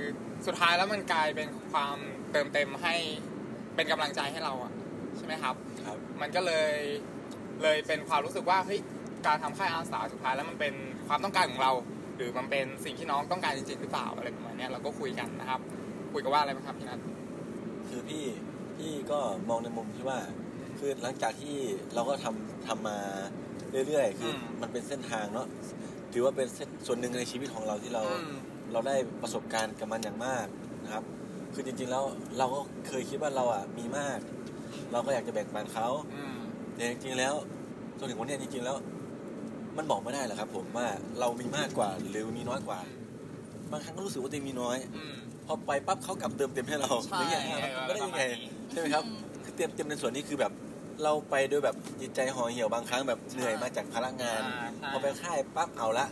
สุดท้ายแล้วมันกลายเป็นความเติมเต็มให้เป็นกำลังใจให้เราอะใช่ไหมครับครับ มันก็เลยเลยเป็นความรู้สึกว่าเฮ้ยการทำค่ายอาสาสุดท้ายแล้วมันเป็นความต้องการของเรา หรือมันเป็นสิ่งที่น้องต้องการจริงๆหรือเปล่าอะไรประมาณเนี้ยเราก็คุยกันนะครับ คุยกันว่าอะไรบ้างครับพี่นัทคือพี่ พี่ก็มองในมุมที่ว่า คือหลังจากที่เราก็ทำทำมาเรื่อยๆ คืออมันเป็นเส้นทางเนาะถือว่าเป็นเส้นส่วนหนึ่งในชีวิตของเราที่เราอืมเราได้ประสบการณ์กับมันอย่างมากนะครับ คือจริงๆแล้วเราก็เคยคิดว่าเราอะมีมาก เราก็อยากจะแบ่งปันเขาอืมแต่จริงๆแล้วจนถึงวันเนี้ยจริงๆแล้ว มันบอกไม่ได้หรอกครับ ผมว่าเรามีมากกว่าหรือมีน้อยกว่า บางครั้งก็รู้สึกว่าตัวเองมีน้อยอืมพอไปปั๊บเขากลับเติมเต็มให้เราใช่หรือยังไงไม่ได้ยังไงประมาณนี้ ใช่ไหมครับคือเต็มเต็มในส่วนนี้คือแบบเราไปโดยแบบจิตใจห่อเหี่ยวบางครั้งแบบเหนื่อยมาจากภาระงานอ่าใช่พอไปค่ายปั๊บเอาละ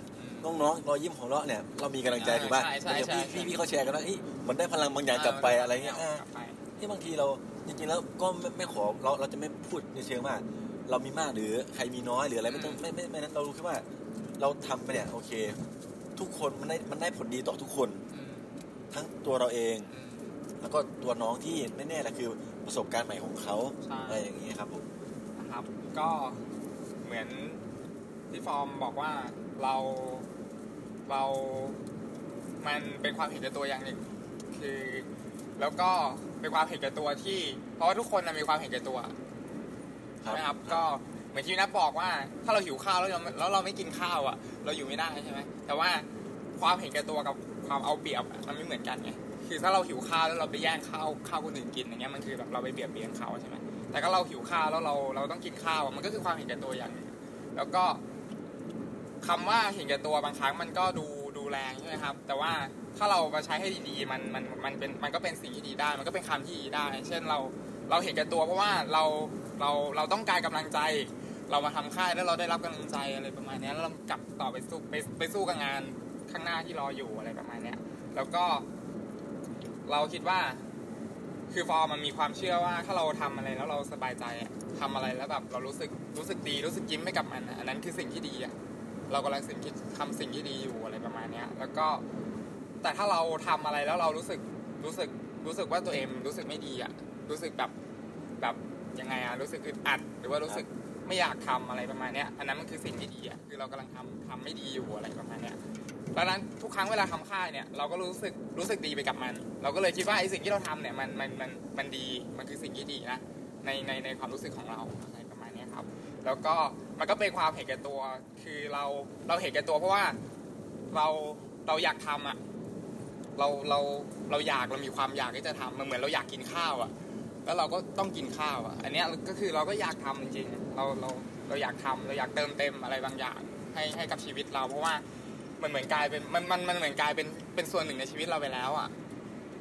น้องๆรอยยิ้มของเราะเนี่ยเรามีกำลังใจถูกป่ะใช่ใช่อย่างใช่พี่พี่พี่เขาแชร์กันว่าเฮ้ยมันได้พลังบางอย่างกลับไปอะไรเงี้ยอ่ากลับไปที่บางทีเราจริงๆแล้วก็ไม่ไม่ขอเราเราจะไม่พูดในเชิงว่าเรามีมากหรือใครมีน้อยหรืออะไรไม่ต้องไม่ไม่ไม่นั้นเรารู้แค่ว่า เราทำไปเนี่ยโอเค ทุกคนมันได้มันได้ผลดีต่อทุกคนอืมทั้งตัวเราเองอืมแล้วก็ตัวน้องที่แน่ๆแหละคือ ประสบการณ์ใหม่ของเขาใช่อะไรอย่างนี้ครับผมนะครับก็เหมือนที่ฟอร์มบอกว่าเราเรา มันเป็นความเห็นแก่ตัวอย่างหนึ่งคือแล้วก็เป็นความเห็นแก่ตัวที่ เพราะว่าทุกคนนะมีความเห็นแก่ตัวใช่ไหมครับ ก็เหมือนที่นัทบอกว่า ถ้าเราหิวข้าวแล้วเราแล้วเราไม่กินข้าวอะ เราอยู่ไม่ได้ใช่ไหมแต่ว่าความเห็นแก่ตัวกับความเอาเปรียบอะมันไม่เหมือนกันไง คือถ้าเราหิวข้าวแล้วเราไปแย่งข้าวข้าวคนอื่นกินอย่างเงี้ยมันคือแบบเราไปเบียดเบียนเขาใช่ไหมแต่ก็เราหิวข้าวแล้วเราเราต้องกินข้าวมันก็คือความเห็นแก่ตัวอย่างแล้วก็คำว่าเห็นแก่ตัวบางครั้งมันก็ดูดูแรงใช่ไหมครับ แต่ว่าถ้าเรามาใช้ให้ดีๆ มันมันมันเป็นมันก็เป็นสิ่งที่ดีได้ มันก็เป็นคำที่ดีได้ เช่นเราเราเห็นแก่ตัวเพราะว่าเราเราเราต้องการกำลังใจ เรามาทำค่ายแล้วเราได้รับกำลังใจอะไรประมาณนี้แล้วเรากลับต่อไปสู้ไปไปสู้กับงานข้างหน้าที่รออยู่อะไรประมาณนี้แล้วก็ เราคิดว่า คือฟอร์มันมีความเชื่อว่าถ้าเราทำอะไรแล้วเราสบายใจอะทำอะไรแล้วแบบเรารู้สึกรู้สึกดีรู้สึกยิ้มให้กับมันอันนั้นคือสิ่งที่ดีอะเรากำลังสิ่งที่ทำสิ่งที่ดีอยู่อะไรประมาณเนี้ย แล้วก็แต่ถ้าเราทำอะไรแล้วเรารู้สึกรู้สึกรู้สึกว่าตัวเองรู้สึกไม่ดีอะรู้สึกแบบแบบยังไงอะรู้สึกอึดอัด หรือว่ารู้สึกไม่อยากทำอะไรประมาณเนี้ย อันนั้นมันคือสิ่งที่ดีอะคือเรากำลังทำทำไม่ดีอยู่อะไรประมาณเนี้ย ดังนั้นทุกครั้งเวลาทำค่ายเนี่ยเราก็รู้สึกรู้สึกดีไปกับมัน เราก็เลยคิดว่าไอ้สิ่งที่เราทำเนี่ยมันมันมันมันดีมันคือสิ่งที่ดีนะในในในความรู้สึกของเราอะไรประมาณนี้ครับ แล้วก็มันก็เป็นความเห็นแก่ตัว คือเราเราเห็นแก่ตัวเพราะว่าเราเราอยากทำอะเราเราเราอยากเรามีความอยากที่จะทำมันเหมือนเราอยากกินข้าวอะ แล้วเราก็ต้องกินข้าวอะ อันเนี้ยก็คือเราก็อยากทำจริงๆเราเราเราอยากทำเราอยากเติมเต็มอะไรบางอย่างให้ให้กับชีวิตเราเพราะว่า มันเหมือนกลายเป็นมันมันมันเหมือนกลายเป็นเป็นส่วนหนึ่งในชีวิตเราไปแล้วอะ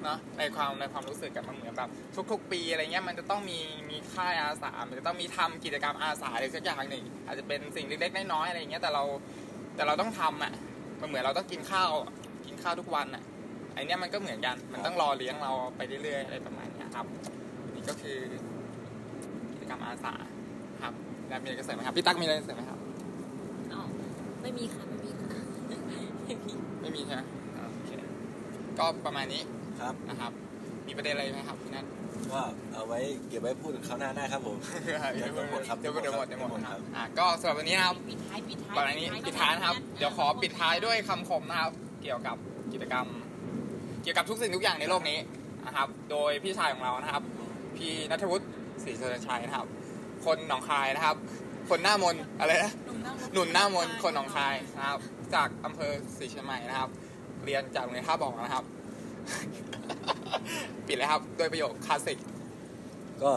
เนาะในความในความรู้สึกกับมันเหมือนแบบทุก ๆ ปีอะไรเงี้ยมันจะต้องมีมีค่ายอาสามันจะต้องมีทำกิจกรรมอาสาอะไรสักอย่างหนึ่งอาจจะเป็นสิ่งเล็กๆน้อยๆอะไรเงี้ยแต่เราแต่เราต้องทำอะมันเหมือนเราต้องกินข้าวกินข้าวทุกวันอะไอเนี้ยมันก็เหมือนกันมันต้องรอเลี้ยงเราไปเรื่อยๆอะไรประมาณนี้ครับนี่ก็คือกิจกรรมอาสาครับแล้วมีอะไรจะเสริมไหมครับพี่ตั๊กมีอะไรจะเสริมไหมครับอ๋อไม่มีค่ะ ม่มีค่ะไม่มีไม่มีใช่ไหมอ่าโอเคก็ประมาณนี้ครับนะครับ มีประเด็นอะไรไหมครับพี่นัทก็เอาไว้เก็บไว้พูดคราวหน้าได้ครับผมเดี๋ยวหมดครับเดี๋ยวหมดเดี๋ยวหมดเดี๋ยวหมดเดี๋ยวหมดคครัรับบอะก็สำหรับวันนี้นะครับปิดท้ายปิดท้ายก่อนอันนี้ปิดท้ายนะครับ เดี๋ยวขอปิดท้ายด้วยคำคมนะครับ เกี่ยวกับกิจกรรม เกี่ยวกับทุกสิ่งทุกอย่างในโลกนี้นะครับ โดยพี่ชายของเรานะครับ พี่นัทวุฒิศรีเจริญชัยนะครับ คนหนองคายนะครับ คนหน้ามนต์อะไรนะหนุนหน้ามนต์คนหนองคายนะครับ จากอำเภอศรีเชียงใหม่นะครับ เรียนจากโรงเรียนท่าบ่อนะครับ ปิดเลยครับด้วยประโยคคลาสสิกก็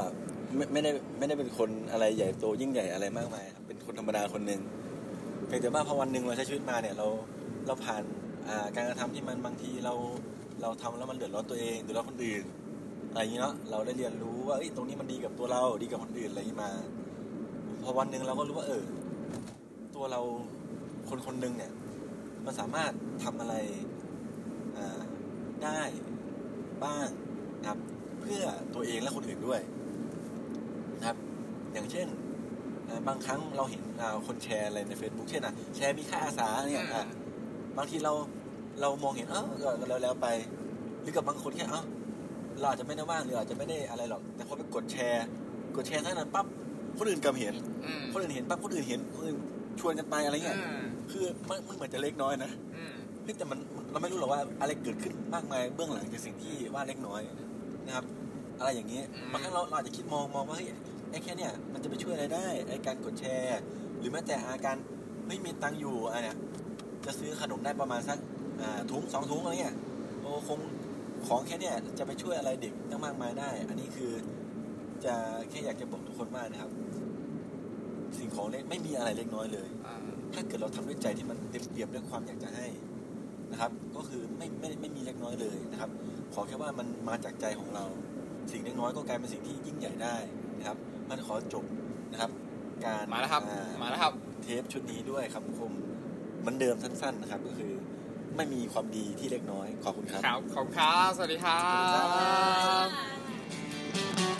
ไม่ไม่ได้ไม่ได้เป็นคนอะไรใหญ่โตยิ่งใหญ่อะไรมากมายครับเป็นคนธรรมดาคนหนึ่งเพียงแต่ว่าพอวันหนึ่งเราใช้ชีวิตมาเนี่ยเราเราผ่านอ่าการกระทำที่มันบางทีเราเราทำแล้วมันเดือดร้อนตัวเองเดือดร้อนคนอื่นอะไรอย่างนี้เนาะเราได้เรียนรู้ว่าเอ้ยตรงนี้มันดีกับตัวเราดีกับคนอื่นอะไรอย่างนี้มา พอวันหนึ่งเราก็รู้ว่าเออ ตัวเราคนคนหนึ่งเนี่ย มันสามารถทำอะไรอ่ได้บ้างนะครับ เพื่อตัวเองและคนอื่นด้วยนะครับ อย่างเช่นอ่าบางครั้งเราเห็นอ่าคนแชร์อะไรใน Facebook เช่นอะแชร์มีค่าอาสาเนี่ยอะบางทีเราเรามองเห็นเออก็ก็แล้วแล้วไป หรือกับบางคนแค่เอ้าเราอาจจะไม่ได้ว่างหรืออาจจะไม่ได้อะไรหรอก แต่พอไปกดแชร์ กดแชร์เท่านั้นปั๊บ คนอื่นก็เห็นอืมคนอื่นเห็นปั๊บคนอื่นเห็นคนอื่นชวนกันไปอะไรเงี้ยอืมคือมันมันเหมือนจะเล็กน้อยนะอืมเฮ้ยแต่มันเราไม่รู้หรอกว่าอะไรเกิดขึ้นมากมายเบื้องหลังจากสิ่งที่ว่าเล็กน้อยนะครับ อะไรอย่างนี้อืมบางครั้งเราเราอาจจะคิดมองมองว่าเฮ้ยไอ้แค่เนี้ยมันจะไปช่วยอะไรได้ไอ้การกดแชร์ หรือแม้แต่อาการไม่มีตังค์อยู่อะเนี่ยจะซื้อขนมได้ประมาณสักอ่าถุงสองถุงอะไรเงี้ยโอ้คงของแค่เนี้ยจะไปช่วยอะไรเด็กตั้งมากมายได้ อันนี้คือ จะแค่อยากจะบอกทุกคนว่านะครับ สิ่งของเล็กไม่มีอะไรเล็กน้อยเลยอ่าถ้าเกิดเราทำด้วยใจที่มันเต็มเปี่ยมด้วยความอยากจะให้นะครับ ก็คือไม่ไม่ไม่มีเล็กน้อยเลยนะครับ ขอแค่ว่ามันมาจากใจของเรา สิ่งเล็กน้อยก็กลายเป็นสิ่งที่ยิ่งใหญ่ได้นะครับ มันขอจบนะครับ การมาแล้วครับอ่มาแล้วครับ เทปชุดนี้ด้วยคำคมเหมันเดิมสั้น ๆนะครับ ก็คือไม่มีความดีที่เล็กน้อย ขอบคุณครับ ครับ ขอบคุณครับ สวัสดีครัสวัสดีครับบค่ะ